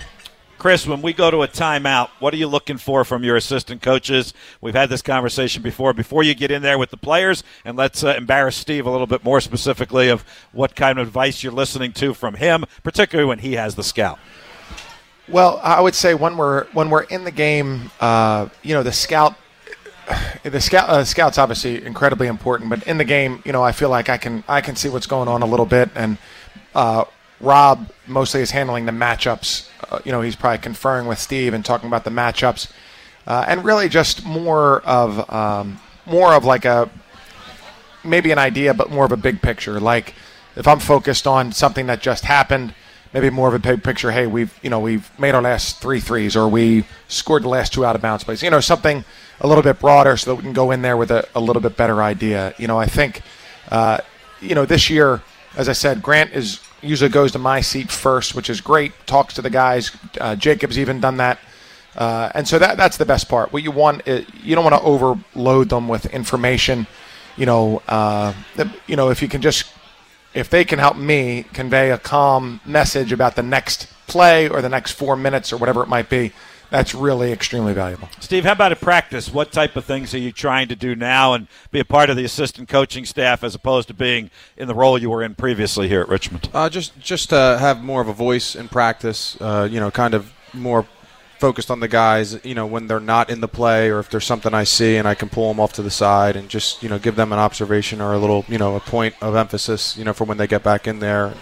Speaker 4: Chris, when we go to a timeout, what are you looking for from your assistant coaches? We've had this conversation before. Before you get in there with the players, and let's uh, embarrass Steve a little bit more specifically of what kind of advice you're listening to from him, particularly when he has the scout.
Speaker 12: Well, I would say when we're when we're in the game, uh, you know, the scout, the scout, uh, scout's obviously incredibly important. But in the game, you know, I feel like I can I can see what's going on a little bit, and uh, Rob mostly is handling the matchups. Uh, you know, he's probably conferring with Steve and talking about the matchups, uh, and really just more of um, more of like a maybe an idea, but more of a big picture. Like if I'm focused on something that just happened, maybe more of a big picture. Hey, we've you know we've made our last three threes, or we scored the last two out of bounds plays. You know, something a little bit broader, so that we can go in there with a, a little bit better idea. You know, I think uh, you know this year, as I said, Grant is usually goes to my seat first, which is great. Talks to the guys. Uh, Jacob's even done that. Uh, and so that that's the best part. What you want, is, you don't want to overload them with information. You know, uh, you know if you can just if they can help me convey a calm message about the next play or the next four minutes or whatever it might be, that's really extremely valuable.
Speaker 4: Steve, how about at practice? What type of things are you trying to do now and be a part of the assistant coaching staff as opposed to being in the role you were in previously here at Richmond?
Speaker 18: Uh, just just uh, have more of a voice in practice. Uh, you know, kind of more focused on the guys. You know, when they're not in the play, or if there's something I see and I can pull them off to the side and just you know give them an observation or a little you know a point of emphasis. You know, for when they get back in there.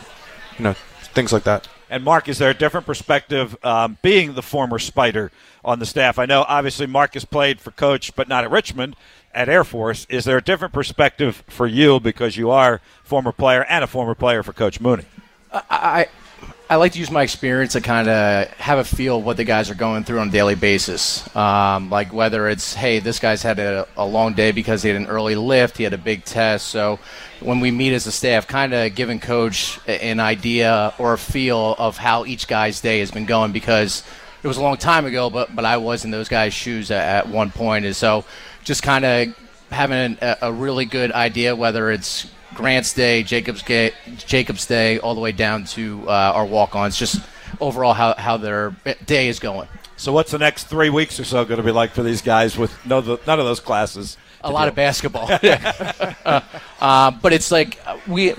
Speaker 18: You know, things like that.
Speaker 4: And Mark, is there a different perspective um, being the former Spider on the staff? I know obviously Mark has played for coach, but not at Richmond, at Air Force. Is there a different perspective for you because you are former player and a former player for Coach Mooney?
Speaker 19: I I like to use my experience to kind of have a feel of what the guys are going through on a daily basis. Um, like whether it's hey, this guy's had a, a long day because he had an early lift, he had a big test. So when we meet as a staff, kind of giving coach an idea or a feel of how each guy's day has been going because it was a long time ago, but but I was in those guys' shoes at, at one point, and so just kind of having a, a really good idea whether it's Grant's Day, Jacob's Day, Jacob's Day, all the way down to uh, our walk-ons. Just overall how how their day is going.
Speaker 4: So, what's the next three weeks or so going to be like for these guys with no, none of those classes?
Speaker 19: A lot
Speaker 4: do?
Speaker 19: of basketball. [LAUGHS] [LAUGHS] uh, but it's like uh, we,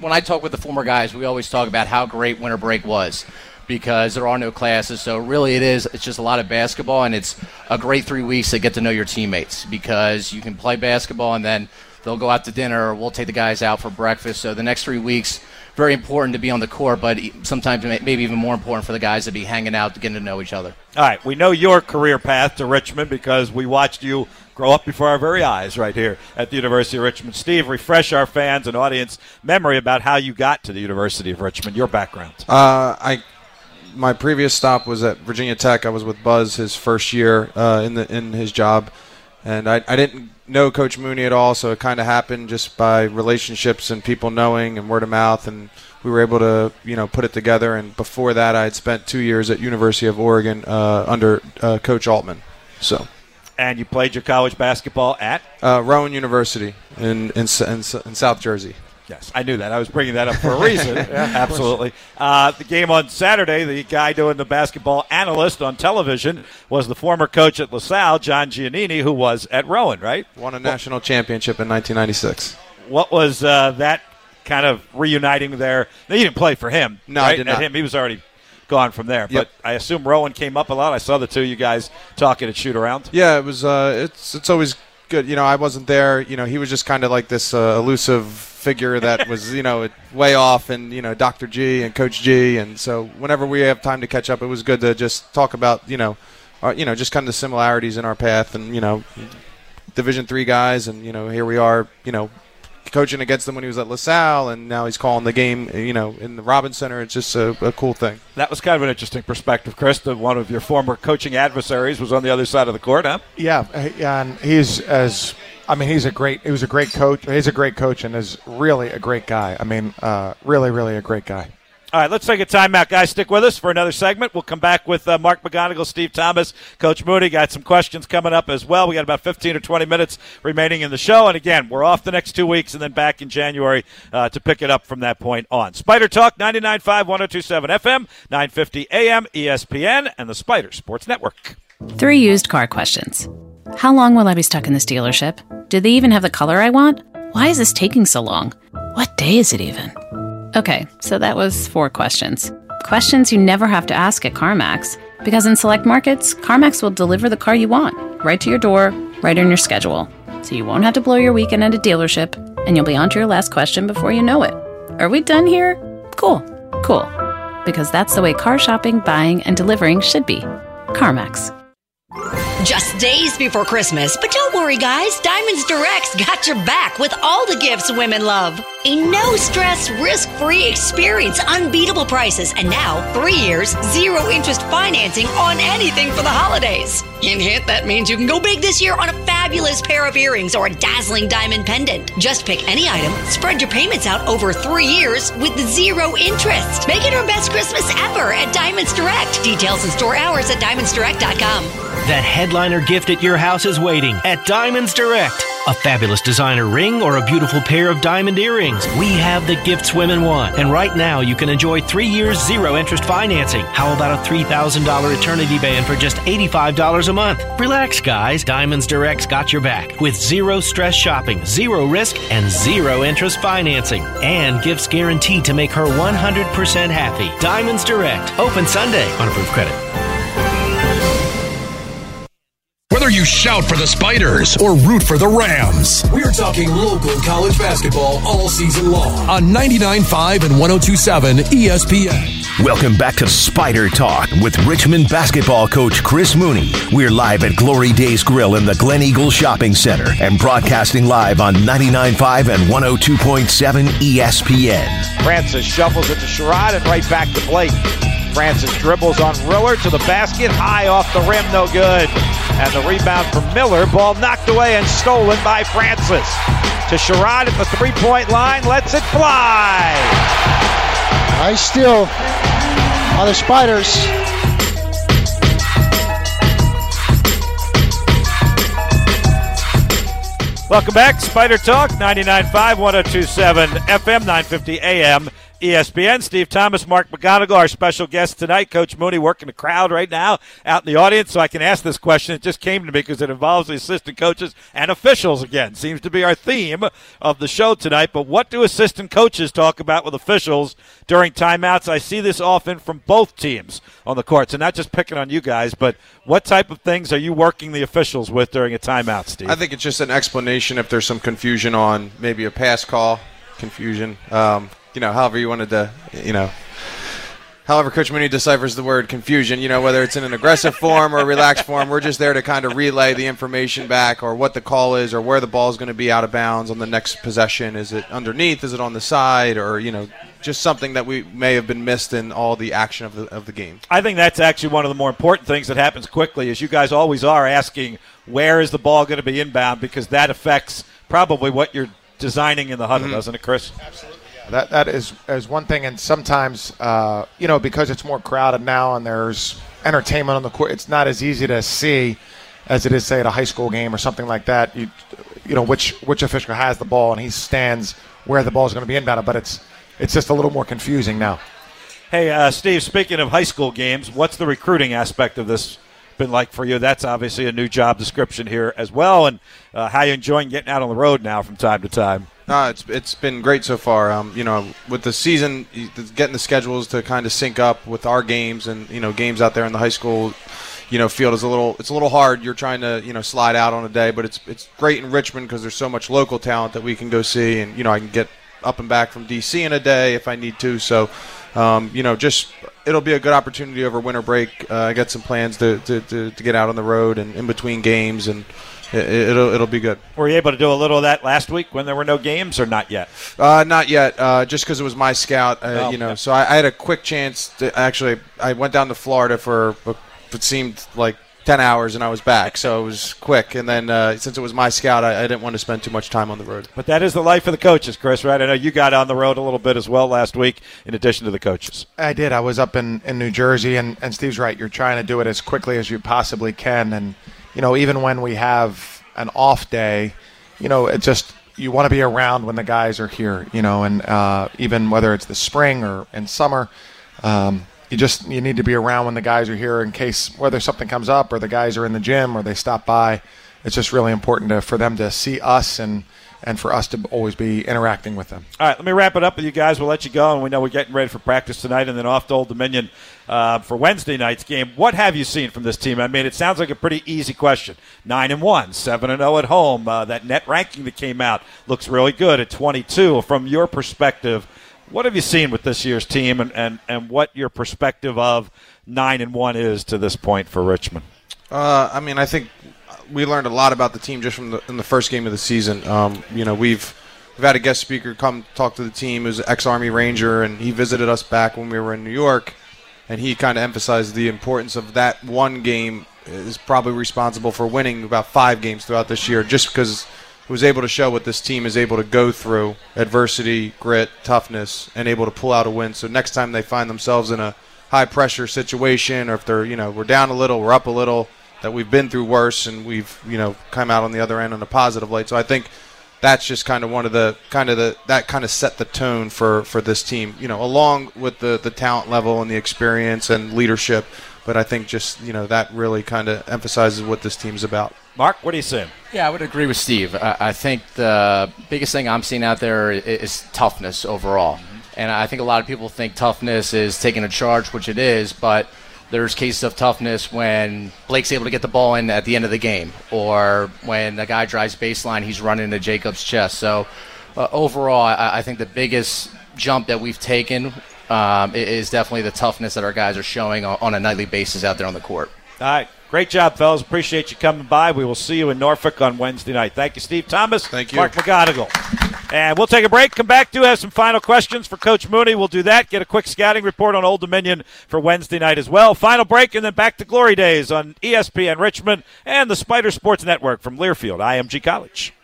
Speaker 19: when I talk with the former guys, we always talk about how great winter break was because there are no classes. So really, it is. It's just a lot of basketball, and it's a great three weeks to get to know your teammates because you can play basketball, and then they'll go out to dinner, or we'll take the guys out for breakfast. So the next three weeks. Very important to be on the court, but e- sometimes maybe even more important for the guys to be hanging out, getting to know each other.
Speaker 4: All right, we know your career path to Richmond because we watched you grow up before our very eyes right here at the University of Richmond. Steve, refresh our fans and audience memory about how you got to the University of Richmond, your background.
Speaker 18: Uh, I my previous stop was at Virginia Tech. I was with Buzz his first year uh, in the in his job, and I, I didn't know Coach Mooney at all, so it kind of happened just by relationships and people knowing and word of mouth. And we were able to you know put it together. And before that, I had spent two years at University of Oregon uh, under uh, Coach Altman. So.
Speaker 4: And you played your college basketball at
Speaker 18: uh, Rowan University in, in, in, in South Jersey.
Speaker 4: Yes, I knew that. I was bringing that up for a reason. [LAUGHS] yeah, Absolutely. Uh, the game on Saturday, the guy doing the basketball analyst on television was the former coach at LaSalle, John Giannini, who was at Rowan, right?
Speaker 18: Won a national championship in 1996.
Speaker 4: What was uh, that kind of reuniting there? You didn't play for him.
Speaker 18: No,
Speaker 4: right?
Speaker 18: I did not.
Speaker 4: At him, he was already gone from there.
Speaker 18: Yep.
Speaker 4: But I assume Rowan came up a lot. I saw the two of you guys talking at shoot around.
Speaker 18: Yeah, it was. Uh, it's it's always good. You know, I wasn't there. You know, he was just kind of like this uh, elusive figure that was, you know, way off, and you know, Dr. G and Coach G, and so whenever we have time to catch up, it was good to just talk about, you know, our, you know, just kind of the similarities in our path, and you know, Division three guys, and you know, here we are, you know, coaching against them when he was at LaSalle, and now he's calling the game, you know, in the Robins Center. It's just a, a, cool thing.
Speaker 4: That was kind of an interesting perspective, Chris. That one of your former coaching adversaries was on the other side of the court, huh?
Speaker 12: Yeah, and he's as. I mean, he's a great. He was a great coach. He's a great coach, and is really a great guy. I mean, uh, really, really a great guy.
Speaker 4: All right, let's take a timeout, guys. Stick with us for another segment. We'll come back with uh, Mark McGonigal, Steve Thomas, Coach Mooney. Got some questions coming up as well. We got about 15 or 20 minutes remaining in the show. And again, we're off the next two weeks and then back in January uh, to pick it up from that point on. Spider Talk, 99.5, 1027 FM, 950 AM, ESPN, and the Spider Sports Network.
Speaker 20: Three used car questions. How long will I be stuck in this dealership? Do they even have the color I want? Why is this taking so long? What day is it even? Okay, so that was four questions. Questions you never have to ask at CarMax, because in select markets, CarMax will deliver the car you want, right to your door, right on your schedule. So you won't have to blow your weekend at a dealership, and you'll be on to your last question before you know it. Are we done here? Cool, cool. Because that's the way car shopping, buying, and delivering should be. CarMax.
Speaker 15: Just days before Christmas, but don't worry, guys. Diamonds Direct's got your back with all the gifts women love. A no stress, risk free experience, unbeatable prices, and now three years, zero interest financing on anything for the holidays. Hint, hint, that means you can go big this year on a fabulous pair of earrings or a dazzling diamond pendant. Just pick any item, spread your payments out over three years with zero interest. Make it our best Christmas ever at Diamonds Direct. Details and store hours at diamondsdirect.com.
Speaker 16: That headliner gift at your house is waiting at Diamonds Direct. A fabulous designer ring or a beautiful pair of diamond earrings. We have the gifts women want. And right now, you can enjoy three years zero interest financing. How about a $3,000 eternity band for just $85 a month? Relax, guys. Diamonds Direct's got your back with zero stress shopping, zero risk, and zero interest financing. And gifts guaranteed to make her 100% happy. Diamonds Direct. Open Sunday on approved credit.
Speaker 11: Whether you shout for the Spiders or root for the Rams,
Speaker 21: we're talking local college basketball all season long
Speaker 11: on 99.5 and 102.7 ESPN.
Speaker 2: Welcome back to Spider Talk with Richmond basketball coach Chris Mooney. We're live at Glory Days Grill in the Glen Eagle Shopping Center and broadcasting live on 99.5 and 102.7 ESPN.
Speaker 22: Francis shuffles it to Sherod and right back to Blake. Francis dribbles on Riller to the basket, high off the rim, no good. And the rebound from Miller, ball knocked away and stolen by Francis. To Sherod at the three point line, lets it fly.
Speaker 5: Nice steal on the Spiders.
Speaker 4: Welcome back, Spider Talk, 99.5, 1027 FM, 950 AM. ESPN. Steve Thomas, Mark McGonigal, our special guest tonight. Coach Mooney working the crowd right now out in the audience, so I can ask this question. It just came to me because it involves the assistant coaches and officials again. Seems to be our theme of the show tonight. But what do assistant coaches talk about with officials during timeouts? I see this often from both teams on the court. So not just picking on you guys, but what type of things are you working the officials with during a timeout, Steve?
Speaker 18: I think it's just an explanation if there's some confusion on maybe a pass call, confusion. Um, you know, however you wanted to, you know, however Coach Mooney deciphers the word confusion, you know, whether it's in an aggressive form or a relaxed form, we're just there to kind of relay the information back or what the call is or where the ball is going to be out of bounds on the next possession. Is it underneath? Is it on the side? Or, you know, just something that we may have been missed in all the action of the, of the game.
Speaker 4: I think that's actually one of the more important things that happens quickly is you guys always are asking where is the ball going to be inbound because that affects probably what you're designing in the huddle, mm-hmm. doesn't it, Chris?
Speaker 12: Absolutely that that is is one thing, and sometimes uh, you know because it's more crowded now and there's entertainment on the court, it's not as easy to see as it is say at a high school game or something like that. You you know which which official has the ball and he stands where the ball is going to be inbounded, but it's it's just a little more confusing now.
Speaker 4: Hey, uh, Steve. Speaking of high school games, what's the recruiting aspect of this been like for you? That's obviously a new job description here as well, and uh, how you enjoying getting out on the road now from time to time.
Speaker 18: No, it's it's been great so far. Um, you know, with the season, getting the schedules to kind of sync up with our games and you know games out there in the high school, you know, field is a little it's a little hard. You're trying to you know slide out on a day, but it's it's great in Richmond because there's so much local talent that we can go see, and you know I can get up and back from DC in a day if I need to. So, um, you know, just it'll be a good opportunity over winter break. Uh, I got some plans to, to, to, to, get out on the road and in between games, and it, will it'll be good.
Speaker 4: Were you able to do a little of that last week when there were no games, or not yet?
Speaker 18: Uh, not yet. Uh, just because it was my scout, uh,
Speaker 4: Oh,
Speaker 18: you know.
Speaker 4: yeah.
Speaker 18: So I, I had a quick chance. To, actually, I went down to Florida for it seemed like. 10 hours and I was back, so it was quick. And then uh, since it was my scout, I, I didn't want to spend too much time on the road.
Speaker 4: But that is the life of the coaches, Chris. Right? I know you got on the road a little bit as well last week, in addition to the coaches.
Speaker 12: I did. I was up in, in New Jersey, and, and Steve's right. You're trying to do it as quickly as you possibly can. And, you know, even when we have an off day, you know, it just, you want to be around when the guys are here, you know, and uh, even whether it's the spring or in summer, um, you just you need to be around when the guys are here in case whether something comes up or the guys are in the gym or they stop by. It's just really important to, for them to see us and and for us to always be interacting with them.
Speaker 4: All right, let me wrap it up with you guys. We'll let you go, and we know we're getting ready for practice tonight, and then off to Old Dominion uh, for Wednesday night's game. What have you seen from this team? I mean, it sounds like a pretty easy question. Nine and one, seven and zero at home. Uh, that net ranking that came out looks really good at twenty two. From your perspective, what have you seen with this year's team, and, and, and what your perspective of nine and one is to this point for Richmond?
Speaker 18: Uh, I mean, I think we learned a lot about the team just from the in the first game of the season. Um, you know, we've we've had a guest speaker come talk to the team who's an ex-Army Ranger, and he visited us back when we were in New York, and he kind of emphasized the importance of that one game is probably responsible for winning about five games throughout this year, just because he was able to show what this team is able to go through adversity, grit, toughness, and able to pull out a win. So next time they find themselves in a high pressure situation, or if they're you know we're down a little, we're up a little, that we've been through worse, and we've you know come out on the other end on a positive light. So I think that's just kind of one of the kind of the that kind of set the tone for for this team. You know, along with the the talent level and the experience and leadership. But I think just you know that really kind of emphasizes what this team's about.
Speaker 4: Mark, what do you saying?
Speaker 19: Yeah, I would agree with Steve. I, I think the biggest thing I'm seeing out there is, is toughness overall. Mm-hmm. And I think a lot of people think toughness is taking a charge, which it is, but there's cases of toughness when Blake's able to get the ball in at the end of the game, or when a guy drives baseline, he's running into Jacob's chest. So uh, overall, I, I think the biggest jump that we've taken um, is definitely the toughness that our guys are showing on, on a nightly basis out there on the court.
Speaker 4: All right. Great job, fellas. Appreciate you coming by. We will see you in Norfolk on Wednesday night. Thank you, Steve Thomas. Thank
Speaker 18: you.
Speaker 4: Mark McGonigal. And we'll take a break. Come back to have some final questions for Coach Mooney. We'll do that. Get a quick scouting report on Old Dominion for Wednesday night as well. Final break, and then back to Glory Days on ESPN Richmond and the Spider Sports Network from Learfield, IMG College.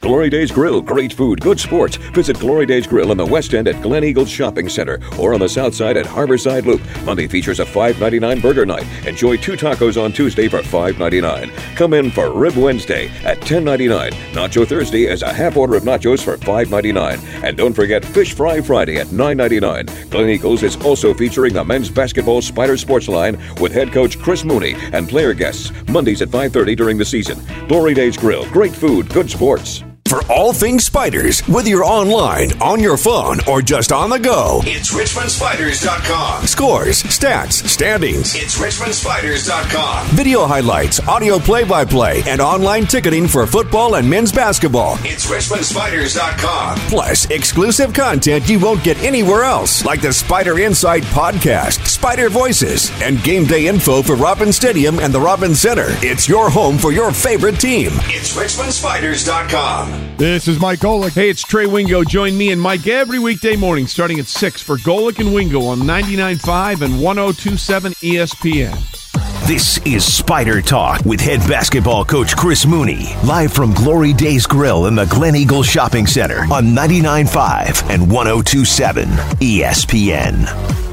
Speaker 23: Glory Days Grill, great food, good sports. Visit Glory Days Grill in the West End at Glen Eagles Shopping Center or on the South Side at Harborside Loop. Monday features a $5.99 burger night. Enjoy two tacos on Tuesday for $5.99. Come in for Rib Wednesday at $10.99. Nacho Thursday is a half order of nachos for $5.99. And don't forget Fish Fry Friday at $9.99. Glen Eagles is also featuring the men's basketball Spider Sports line with head coach Chris Mooney and player guests Mondays at 5.30 during the season. Glory Days Grill, great food, good sports.
Speaker 6: For all things spiders, whether you're online, on your phone, or just on the go,
Speaker 2: It's RichmondSpiders.com.
Speaker 6: scores, stats, standings,
Speaker 2: It's RichmondSpiders.com.
Speaker 6: video highlights, audio play by play, and online ticketing for football and men's basketball.
Speaker 2: It's RichmondSpiders.com.
Speaker 6: Plus, exclusive content you won't get anywhere else, like the Spider Insight podcast, Spider Voices, and game day info for Robin Stadium and the Robins Center. It's your home for your favorite team.
Speaker 2: It's RichmondSpiders.com.
Speaker 17: This is Mike Golic. Hey, it's Trey Wingo. Join me and Mike every weekday morning starting at 6 for Golic and Wingo on 99.5 and 102.7 ESPN.
Speaker 2: This is Spider Talk with head basketball coach Chris Mooney, live from Glory Days Grill in the Glen Eagle Shopping Center on 99.5 and 102.7 ESPN.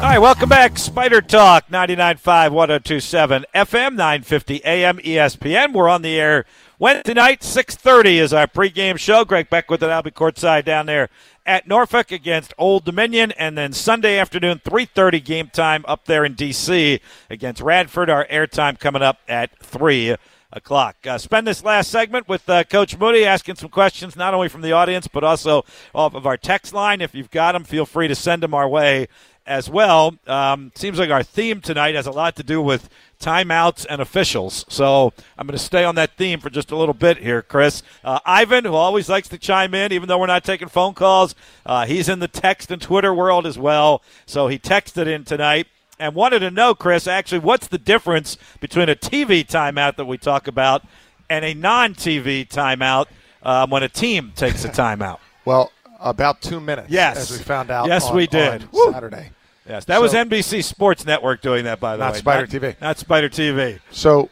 Speaker 4: All right, welcome back. Spider Talk, 99.5, 1027 FM, 950 AM ESPN. We're on the air Wednesday night, 6.30 is our pregame show. Greg Beckwith and I'll be courtside down there at Norfolk against Old Dominion. And then Sunday afternoon, 3.30 game time up there in D.C. against Radford. Our airtime coming up at 3 o'clock. Uh, spend this last segment with uh, Coach Mooney asking some questions, not only from the audience, but also off of our text line. If you've got them, feel free to send them our way as well. Um, seems like our theme tonight has a lot to do with timeouts and officials. So I'm going to stay on that theme for just a little bit here, Chris. Uh, Ivan, who always likes to chime in, even though we're not taking phone calls, uh, he's in the text and Twitter world as well. So he texted in tonight and wanted to know, Chris, actually, what's the difference between a TV timeout that we talk about and a non TV timeout um, when a team takes a [LAUGHS] timeout?
Speaker 12: well, about two minutes.
Speaker 4: Yes.
Speaker 12: as we found out.
Speaker 4: Yes,
Speaker 12: on-
Speaker 4: we did.
Speaker 12: Saturday.
Speaker 4: Yes, that was NBC Sports Network doing that, by the way. Not.
Speaker 12: Spider TV.
Speaker 4: Not Spider TV.
Speaker 12: So,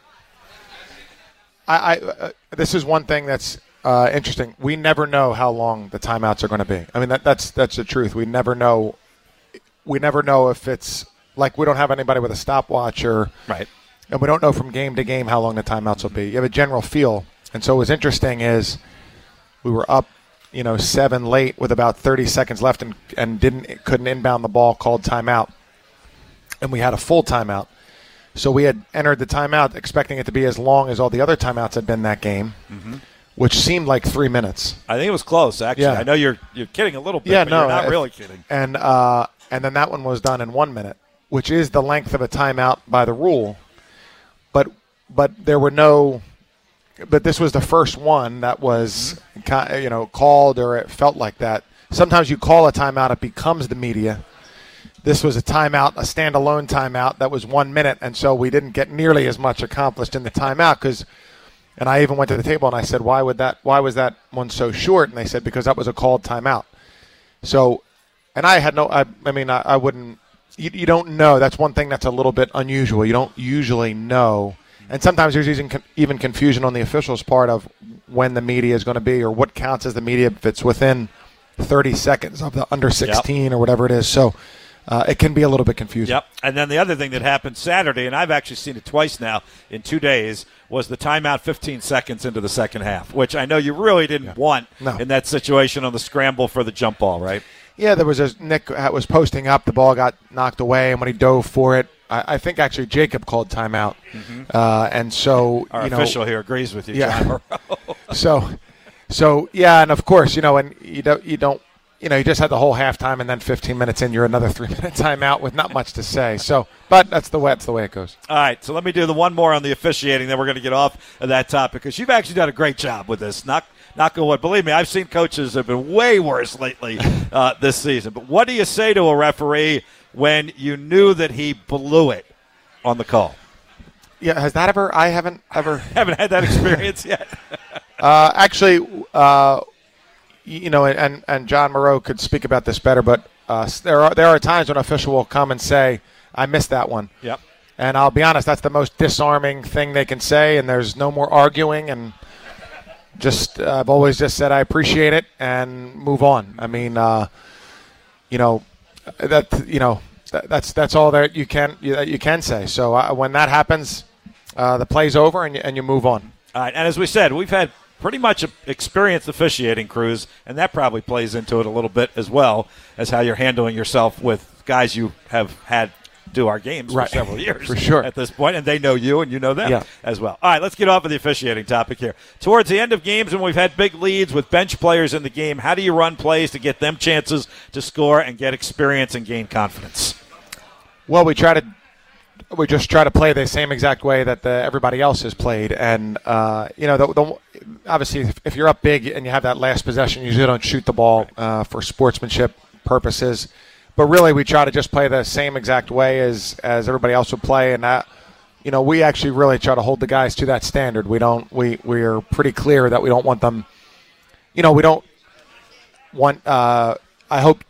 Speaker 12: I, I uh, this is one thing that's uh, interesting. We never know how long the timeouts are going to be. I mean, that, that's that's the truth. We never know. We never know if it's like we don't have anybody with a stopwatch or
Speaker 4: right,
Speaker 12: and we don't know from game to game how long the timeouts will be. You have a general feel, and so what's interesting is we were up, you know, seven late with about 30 seconds left, and and didn't couldn't inbound the ball, called timeout, and we had a full timeout. So we had entered the timeout expecting it to be as long as all the other timeouts had been that game,
Speaker 4: Mhm.
Speaker 12: which seemed like three minutes.
Speaker 4: I think it was close. Actually,
Speaker 12: Yeah.
Speaker 4: I know you're you're kidding a little bit.
Speaker 12: Yeah,
Speaker 4: but
Speaker 12: no,
Speaker 4: you're not really kidding.
Speaker 12: And uh, and then that one was done in one minute, which is the length of a timeout by the rule. But but there were no. But this was the first one that was, mm-hmm. you know, called or it felt like that. Sometimes you call a timeout, it becomes the media. This was a timeout, a standalone timeout that was one minute, and so we didn't get nearly as much accomplished in the timeout because. And I even went to the table and I said, "Why would that? Why was that one so short?" And they said, "Because that was a called timeout." So, and I had no, I, I mean, I, I wouldn't, you, you don't know. That's one thing that's a little bit unusual. You don't usually know. And sometimes there's even, even confusion on the officials' part of when the media is going to be or what counts as the media if it's within 30 seconds of the under 16 or whatever it is. So uh, it can be a little bit confusing.
Speaker 4: Yep. And then the other thing that happened Saturday, and I've actually seen it twice now in two days, was the timeout 15 seconds into the second half, which I know you really didn't want
Speaker 12: No.
Speaker 4: in that situation on the scramble for the jump ball, right?
Speaker 12: Yeah, there was a Nick that was posting up. The ball got knocked away, and when he dove for it, I, I think actually Jacob called timeout, uh, and so
Speaker 4: Mm-hmm. Our
Speaker 12: you know,
Speaker 4: official here agrees with you,
Speaker 12: yeah. [LAUGHS] So, so yeah, and of course, you know, and you don't, you don't, you know, you just had the whole halftime, and then 15 minutes in, you're another [LAUGHS] three minute timeout with not much to say. So, but that's the way that's the way it goes.
Speaker 4: All right, so let me do the one more on the officiating, then we're going to get off of that topic because you've actually done a great job with this. Not knock on wood. Believe me, I've seen coaches that have been way worse lately [LAUGHS] uh, this season. But what do you say to a referee when you knew that he blew it on the call?
Speaker 12: Yeah, has that ever? I haven't ever [LAUGHS]
Speaker 4: haven't had that experience yet. [LAUGHS]
Speaker 12: uh, actually, uh, you know, and and John Moreau could speak about this better, but uh, there are there are times when an official will come and say, "I missed that one."
Speaker 4: Yep.
Speaker 12: And I'll be honest, that's the most disarming thing they can say, and there's no more arguing. And just, uh, I've always just said I appreciate it and move on. I mean, uh, you know, that you know, that, that's that's all that you can that you can say. So uh, when that happens, uh, the play's over, and you, and you move on.
Speaker 4: All right, and as we said, we've had pretty much experienced officiating crews, and that probably plays into it a little bit as well as how you're handling yourself with guys you have had do our games
Speaker 12: Right. [LAUGHS]
Speaker 4: for several years
Speaker 12: For sure.
Speaker 4: at this point, and they know you and you know them
Speaker 12: Yeah.
Speaker 4: as well. All right, let's get off of the officiating topic here. Towards the end of games when we've had big leads with bench players in the game, how do you run plays to get them chances to score and get experience and gain confidence?
Speaker 12: Well, we try to we just try to play the same exact way that the, everybody else has played, and uh, you know, the, the, obviously, if, if you're up big and you have that last possession, you usually don't shoot the ball uh, for sportsmanship purposes. But really, we try to just play the same exact way as as everybody else would play, and that. You know, we actually really try to hold the guys to that standard. We don't. We we are pretty clear that we don't want them. You know, we don't want. Uh, I hope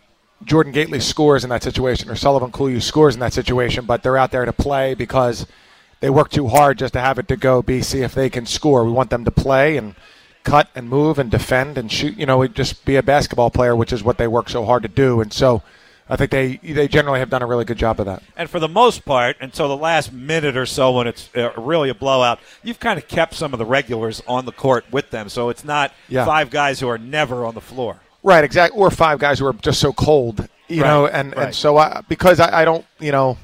Speaker 12: Jordan Gately scores in that situation or Souleymane Koureissi scores in that situation, but they're out there to play because they work too hard just to have it to go see if they can score. We want them to play and cut and move and defend and shoot. You know, just be a basketball player, which is what they work so hard to do. And so I think they they generally have done a really good job of that.
Speaker 4: And for the most part, until the last minute or so, when it's uh, really a blowout, you've kind of kept some of the regulars on the court with them, so it's not
Speaker 12: Yeah.
Speaker 4: five guys who are never on the floor.
Speaker 12: Right, exactly. Or five guys who are just so cold, you
Speaker 4: Right,
Speaker 12: know, and,
Speaker 4: right.
Speaker 12: and so I, because I, I don't, you know,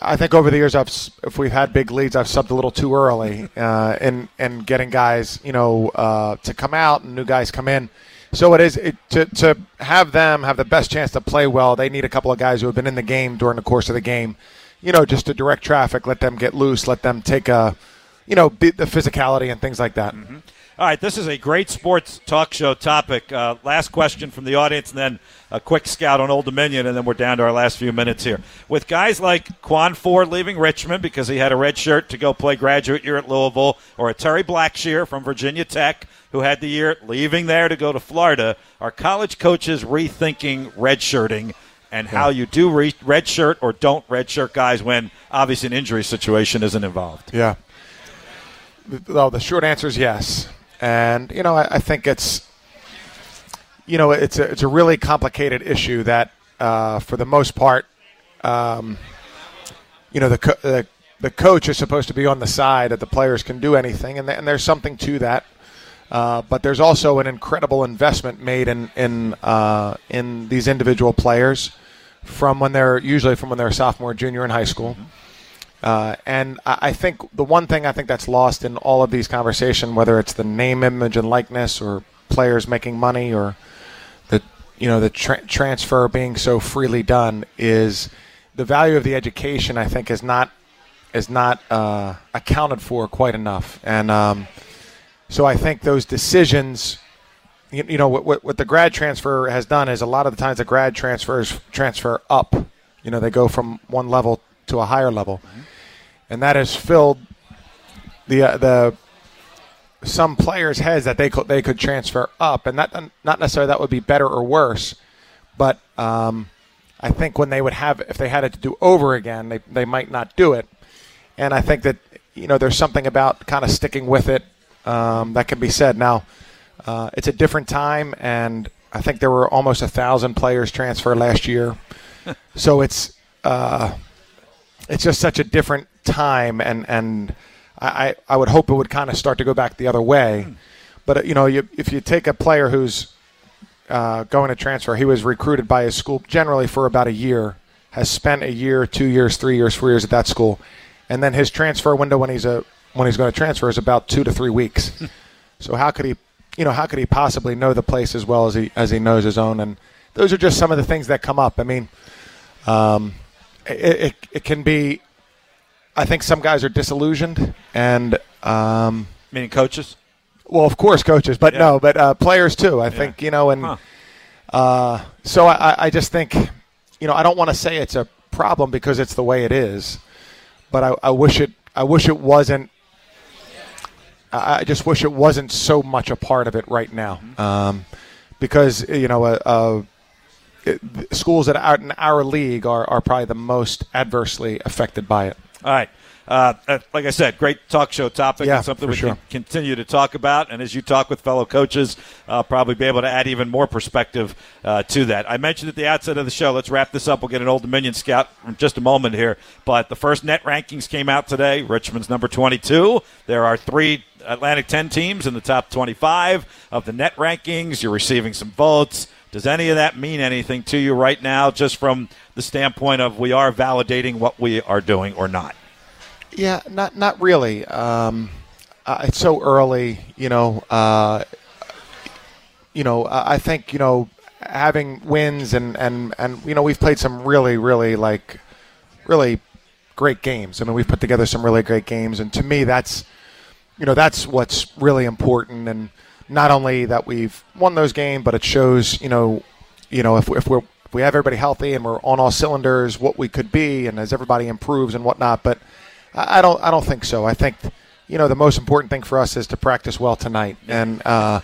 Speaker 12: I think over the years I've if we've had big leads I've subbed a little too early uh, in and getting guys you know uh, to come out and new guys come in. So it is it, to to have them have the best chance to play well. They need a couple of guys who have been in the game during the course of the game, you know, just to direct traffic, let them get loose, let them take a, you know, the physicality and things like that. Mm-hmm.
Speaker 4: All right, this is a great sports talk show topic. Uh, last question from the audience, and then a quick scout on Old Dominion, and then we're down to our last few minutes here. With guys like Khwan Fore leaving Richmond because he had a red shirt to go play graduate year at Louisville, or a Kerry Blackshear from Virginia Tech who had the year leaving there to go to Florida, are college coaches rethinking redshirting and how you do re- redshirt or don't redshirt guys when obviously an injury situation isn't involved?
Speaker 12: Yeah. Well, the short answer is yes, and you know I, I think it's you know it's a it's a really complicated issue that uh, for the most part, um, you know the, co- the the coach is supposed to be on the side that the players can do anything, and, th- and there's something to that. Uh, but there's also an incredible investment made in in uh, in these individual players from when they're usually from when they're sophomore, junior in high school. Uh, and I, think the one thing I think that's lost in all of these conversation, whether it's the name, image, and likeness, or players making money, or the you know the tra- transfer being so freely done, is the value of the education. I think is not is not uh, accounted for quite enough, and um, so I think those decisions. You, you know what, what what the grad transfer has done is a lot of the times the grad transfers transfer up. You know they go from one level to a higher level, and that has filled the uh, the some players' heads that they could they could transfer up, and that not necessarily that would be better or worse, but um, I think when they would have if they had it to do over again, they they might not do it, and I think that you know there's something about kind of sticking with it um, that can be said. Now, uh, it's a different time, and I think there were almost a thousand players transfer last year, [LAUGHS] so it's. Uh, it's just such a different time, and and I I would hope it would kind of start to go back the other way. But uh, you know, you, if you take a player who's uh, going to transfer, he was recruited by his school generally for about a year, has spent a year, two years, three years, four years at that school, and then his transfer window when he's a when he's going to transfer is about two to three weeks. [LAUGHS] so how could he, you know, how could he possibly know the place as well as he as he knows his own? And those are just some of the things that come up. I mean. Um, it, it, it can be. I think some guys are disillusioned, and um,
Speaker 4: meaning coaches.
Speaker 12: Well, of course, coaches, but
Speaker 4: Yeah.
Speaker 12: no, but uh, players too. I think you know, and
Speaker 4: Huh.
Speaker 12: uh, so I, I just think, you know, I don't want to say it's a problem because it's the way it is, but I, I wish it. I wish it wasn't. I just wish it wasn't so much a part of it right now, um, because you know, uh, it, schools that are in our league are, are probably the most adversely affected by it.
Speaker 4: All right. Uh, uh, like I said, great talk show topic.
Speaker 12: Yeah,
Speaker 4: and something we
Speaker 12: sure.
Speaker 4: can continue to talk about. And as you talk with fellow coaches, uh, probably be able to add even more perspective uh, to that. I mentioned at the outset of the show, let's wrap this up. We'll get an Old Dominion scout in just a moment here. But the first net rankings came out today. Richmond's number 22. There are three Atlantic 10 teams in the top 25 of the net rankings. You're receiving some votes. Does any of that mean anything to you right now, just from the standpoint of we are validating what we are doing or not?
Speaker 12: Yeah, not not really. Um, uh, it's so early, you know. Uh, you know, I think you know having wins and and and you know we've played some really really like really great games. I mean, we've put together some really great games, and to me, that's you know that's what's really important. And not only that we've won those games, but it shows you know you know if, if we're if we have everybody healthy and we're on all cylinders, what we could be, and as everybody improves and whatnot. But I I don't. I don't think so. I think, you know, the most important thing for us is to practice well tonight, and uh,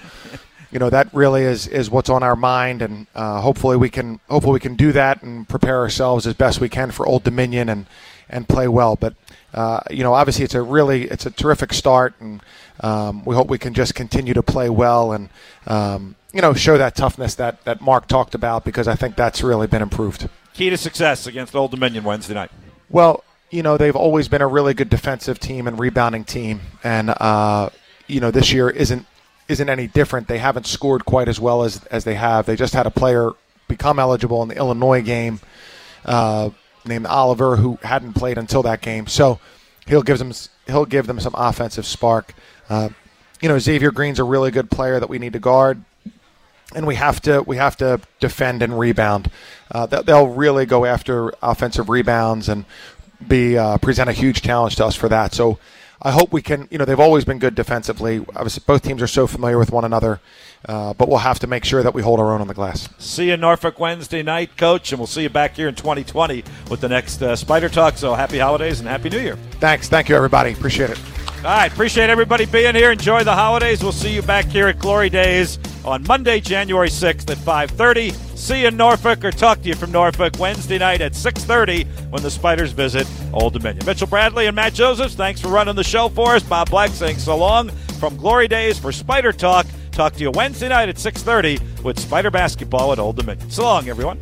Speaker 12: you know that really is is what's on our mind, and uh, hopefully we can hopefully we can do that and prepare ourselves as best we can for Old Dominion and and play well. But uh, you know, obviously it's a really it's a terrific start, and um, we hope we can just continue to play well and um, you know show that toughness that that Mark talked about because I think that's really been improved.
Speaker 4: Key to success against Old Dominion Wednesday night.
Speaker 12: Well, you know they've always been a really good defensive team and rebounding team, and uh, you know this year isn't isn't any different. They haven't scored quite as well as as they have. They just had a player become eligible in the Illinois game. Uh, named Oliver who hadn't played until that game. So he'll give them he'll give them some offensive spark. Uh, you know, Xavier Green's a really good player that we need to guard, and we have to we have to defend and rebound. Uh, they'll really go after offensive rebounds and be uh, present a huge challenge to us for that. So I hope we can. You know, they've always been good defensively. Obviously, both teams are so familiar with one another, uh, but we'll have to make sure that we hold our own on the glass.
Speaker 4: See you in Norfolk Wednesday night, Coach, and we'll see you back here in 2020 with the next uh, Spider Talk. So happy holidays and happy New Year.
Speaker 12: Thanks. Thank you, everybody. Appreciate it.
Speaker 4: All right. Appreciate everybody being here. Enjoy the holidays. We'll see you back here at Glory Days on Monday, January 6th at 5:30. See you in Norfolk or talk to you from Norfolk Wednesday night at 6:30 when the Spiders visit Old Dominion. Mitchell Bradley and Matt Josephs, thanks for running the show for us. Bob Black saying so long from Glory Days for Spider Talk. Talk to you Wednesday night at 6:30 with Spider Basketball at Old Dominion. So long, everyone.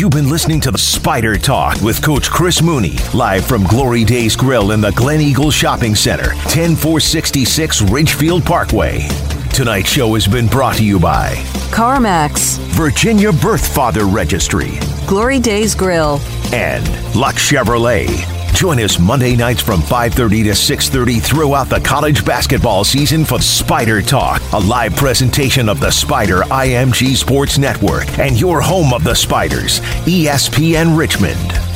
Speaker 2: You've been listening to the Spider Talk with Coach Chris Mooney, live from Glory Days Grill in the Glen Eagle Shopping Center, 10466 Ridgefield Parkway. Tonight's show has been brought to you by
Speaker 24: CarMax,
Speaker 2: Virginia Birth Father Registry,
Speaker 24: Glory Days Grill,
Speaker 2: and Luck Chevrolet. Join us Monday nights from 5:30 to 6:30 throughout the college basketball season for Spider Talk, a live presentation of the Spider IMG Sports Network and your home of the Spiders, ESPN Richmond.